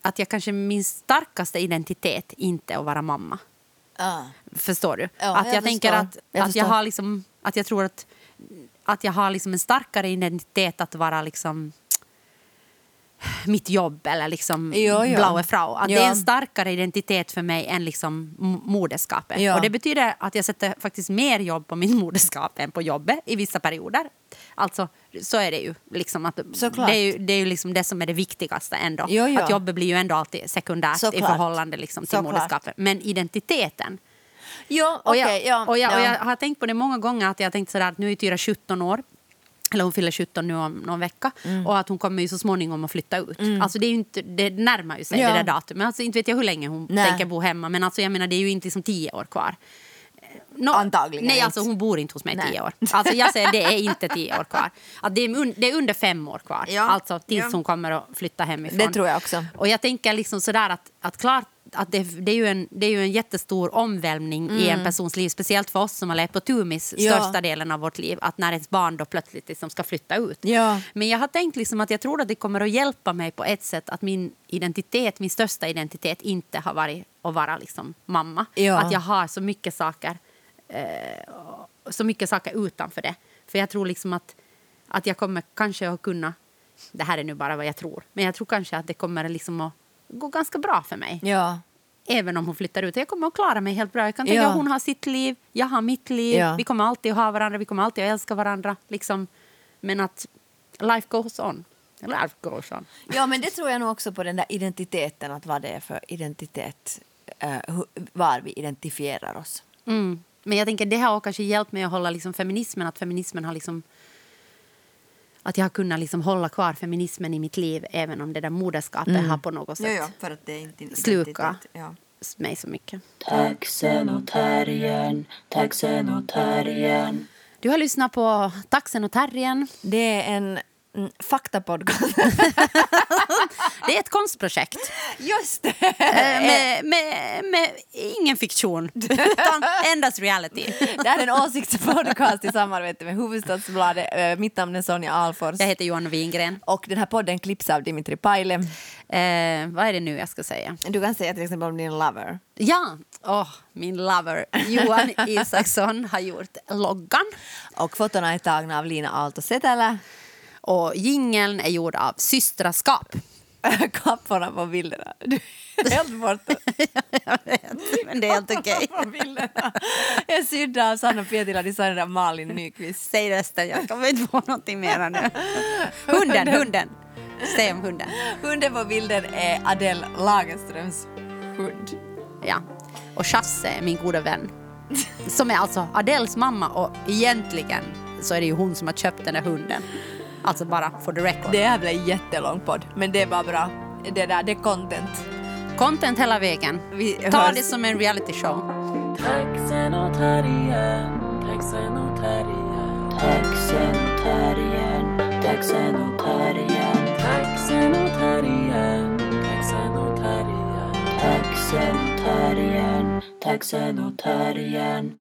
att jag kanske min starkaste identitet inte är att vara mamma. Ja. Förstår du? Ja, att jag, jag tänker att, Jag att jag har liksom att jag tror att att jag har liksom en starkare identitet att vara liksom mitt jobb eller liksom Jo, jo. blaue frau. Att det Ja. är en starkare identitet för mig än liksom moderskapet. Ja. Och det betyder att jag sätter faktiskt mer jobb på mitt moderskap än på jobbet i vissa perioder. Alltså, så är det ju. Liksom att Såklart. det är ju det, är ju liksom det som är det viktigaste ändå. Jo, jo. Att jobbet blir ju ändå alltid sekundärt i Såklart. förhållande liksom till Såklart. moderskapet. Men identiteten. Ja, Och, okej. jag, ja, och, jag, och ja. jag har tänkt på det många gånger att jag tänkt sådär att nu är Tyra 17 år. Eller hon fyller 17 nu om någon vecka. Mm. Och att hon kommer ju så småningom att flytta ut. Alltså det, är inte, det närmar ju sig Ja. det där datumet. Alltså inte vet jag hur länge hon Nej. tänker bo hemma. Men alltså jag menar det är ju inte som 10 år kvar. Nå- Antagligen Nej, inte. alltså hon bor inte hos mig Nej. 10 år. Alltså jag säger det är inte 10 år kvar. Att det, är un, det är under fem år kvar. Ja. Alltså tills Ja. hon kommer att flytta hemifrån. Det tror jag också. Och jag tänker liksom sådär att, att klart att det, det, är ju en, det är ju en jättestor omvälvning i en persons liv, speciellt för oss som har levt på Tumis Mm. Ja. största delen av vårt liv, att när ens barn då plötsligt liksom ska flytta ut. Ja. Men jag har tänkt liksom att jag tror att det kommer att hjälpa mig på ett sätt att min identitet, min största identitet inte har varit att vara liksom mamma. Ja. Att jag har så mycket saker eh, så mycket saker utanför det. För jag tror liksom att, att jag kommer kanske att kunna, det här är nu bara vad jag tror, men jag tror kanske att det kommer liksom att gå ganska bra för mig. Ja. Även om hon flyttar ut. Jag kommer att klara mig helt bra. Jag kan tänka Ja. hon har sitt liv, jag har mitt liv. Ja. Vi kommer alltid att ha varandra, vi kommer alltid att älska varandra. Liksom. Men att life goes on. Life goes on. ja, men det tror jag nog också på den där identiteten, att vad det är för identitet, hu- var vi identifierar oss. Mm. Men jag tänker det har kanske hjälpt mig att hålla liksom feminismen, att feminismen har liksom att jag har kunnat liksom hålla kvar feminismen i mitt liv även om det där moderskapet har på något sätt för att det är inte Sluka. Ja. mig så mycket. Taxen och terriern, taxen och terriern. Du har lyssnat på Taxen och terriern. Det är en mm, faktapodcast. Det är ett konstprojekt Just det! eh, med, med, med ingen fiktion, utan endast reality. Det här är en åsiktspodcast i samarbete med Hufvudstadsbladet. Eh, Mitt namn är Sonja Alfors. Jag heter Johanna Wingren. Och den här podden klipps av Dimitri Paile. Eh, vad är det nu jag ska säga? Du kan säga till exempel om din lover. Ja, åh, min lover Johan Isaksson har gjort loggan. Och fotona är tagna av Lina Aalto Setälä. Och jingeln är gjord av Systraskap. Kapporna på bilderna. Du är helt borta Jag vet, men det är helt okej. på bilderna. är sydda av Sanna Pietila, designad Malin Nyqvist. Säg resten, jag kommer inte på någonting mer nu. Hunden, hunden. Säg om hunden. Hunden på bilden är Adele Lagerströms hund. Ja. Och Chasse är min goda vän. Som är alltså Adels mamma och egentligen så är det ju hon som har köpt den där hunden. Alltså bara for the record. Det här blir en jättelång podd, men det är bara bra. Det där, det är content. Content hela vägen. Vi Ta hörs. det som en reality show. Taxen och terriern, taxen och terriern. Taxen och terriern, taxen och terriern. Taxen och terriern, taxen och terriern. Taxen och terriern, taxen och terriern.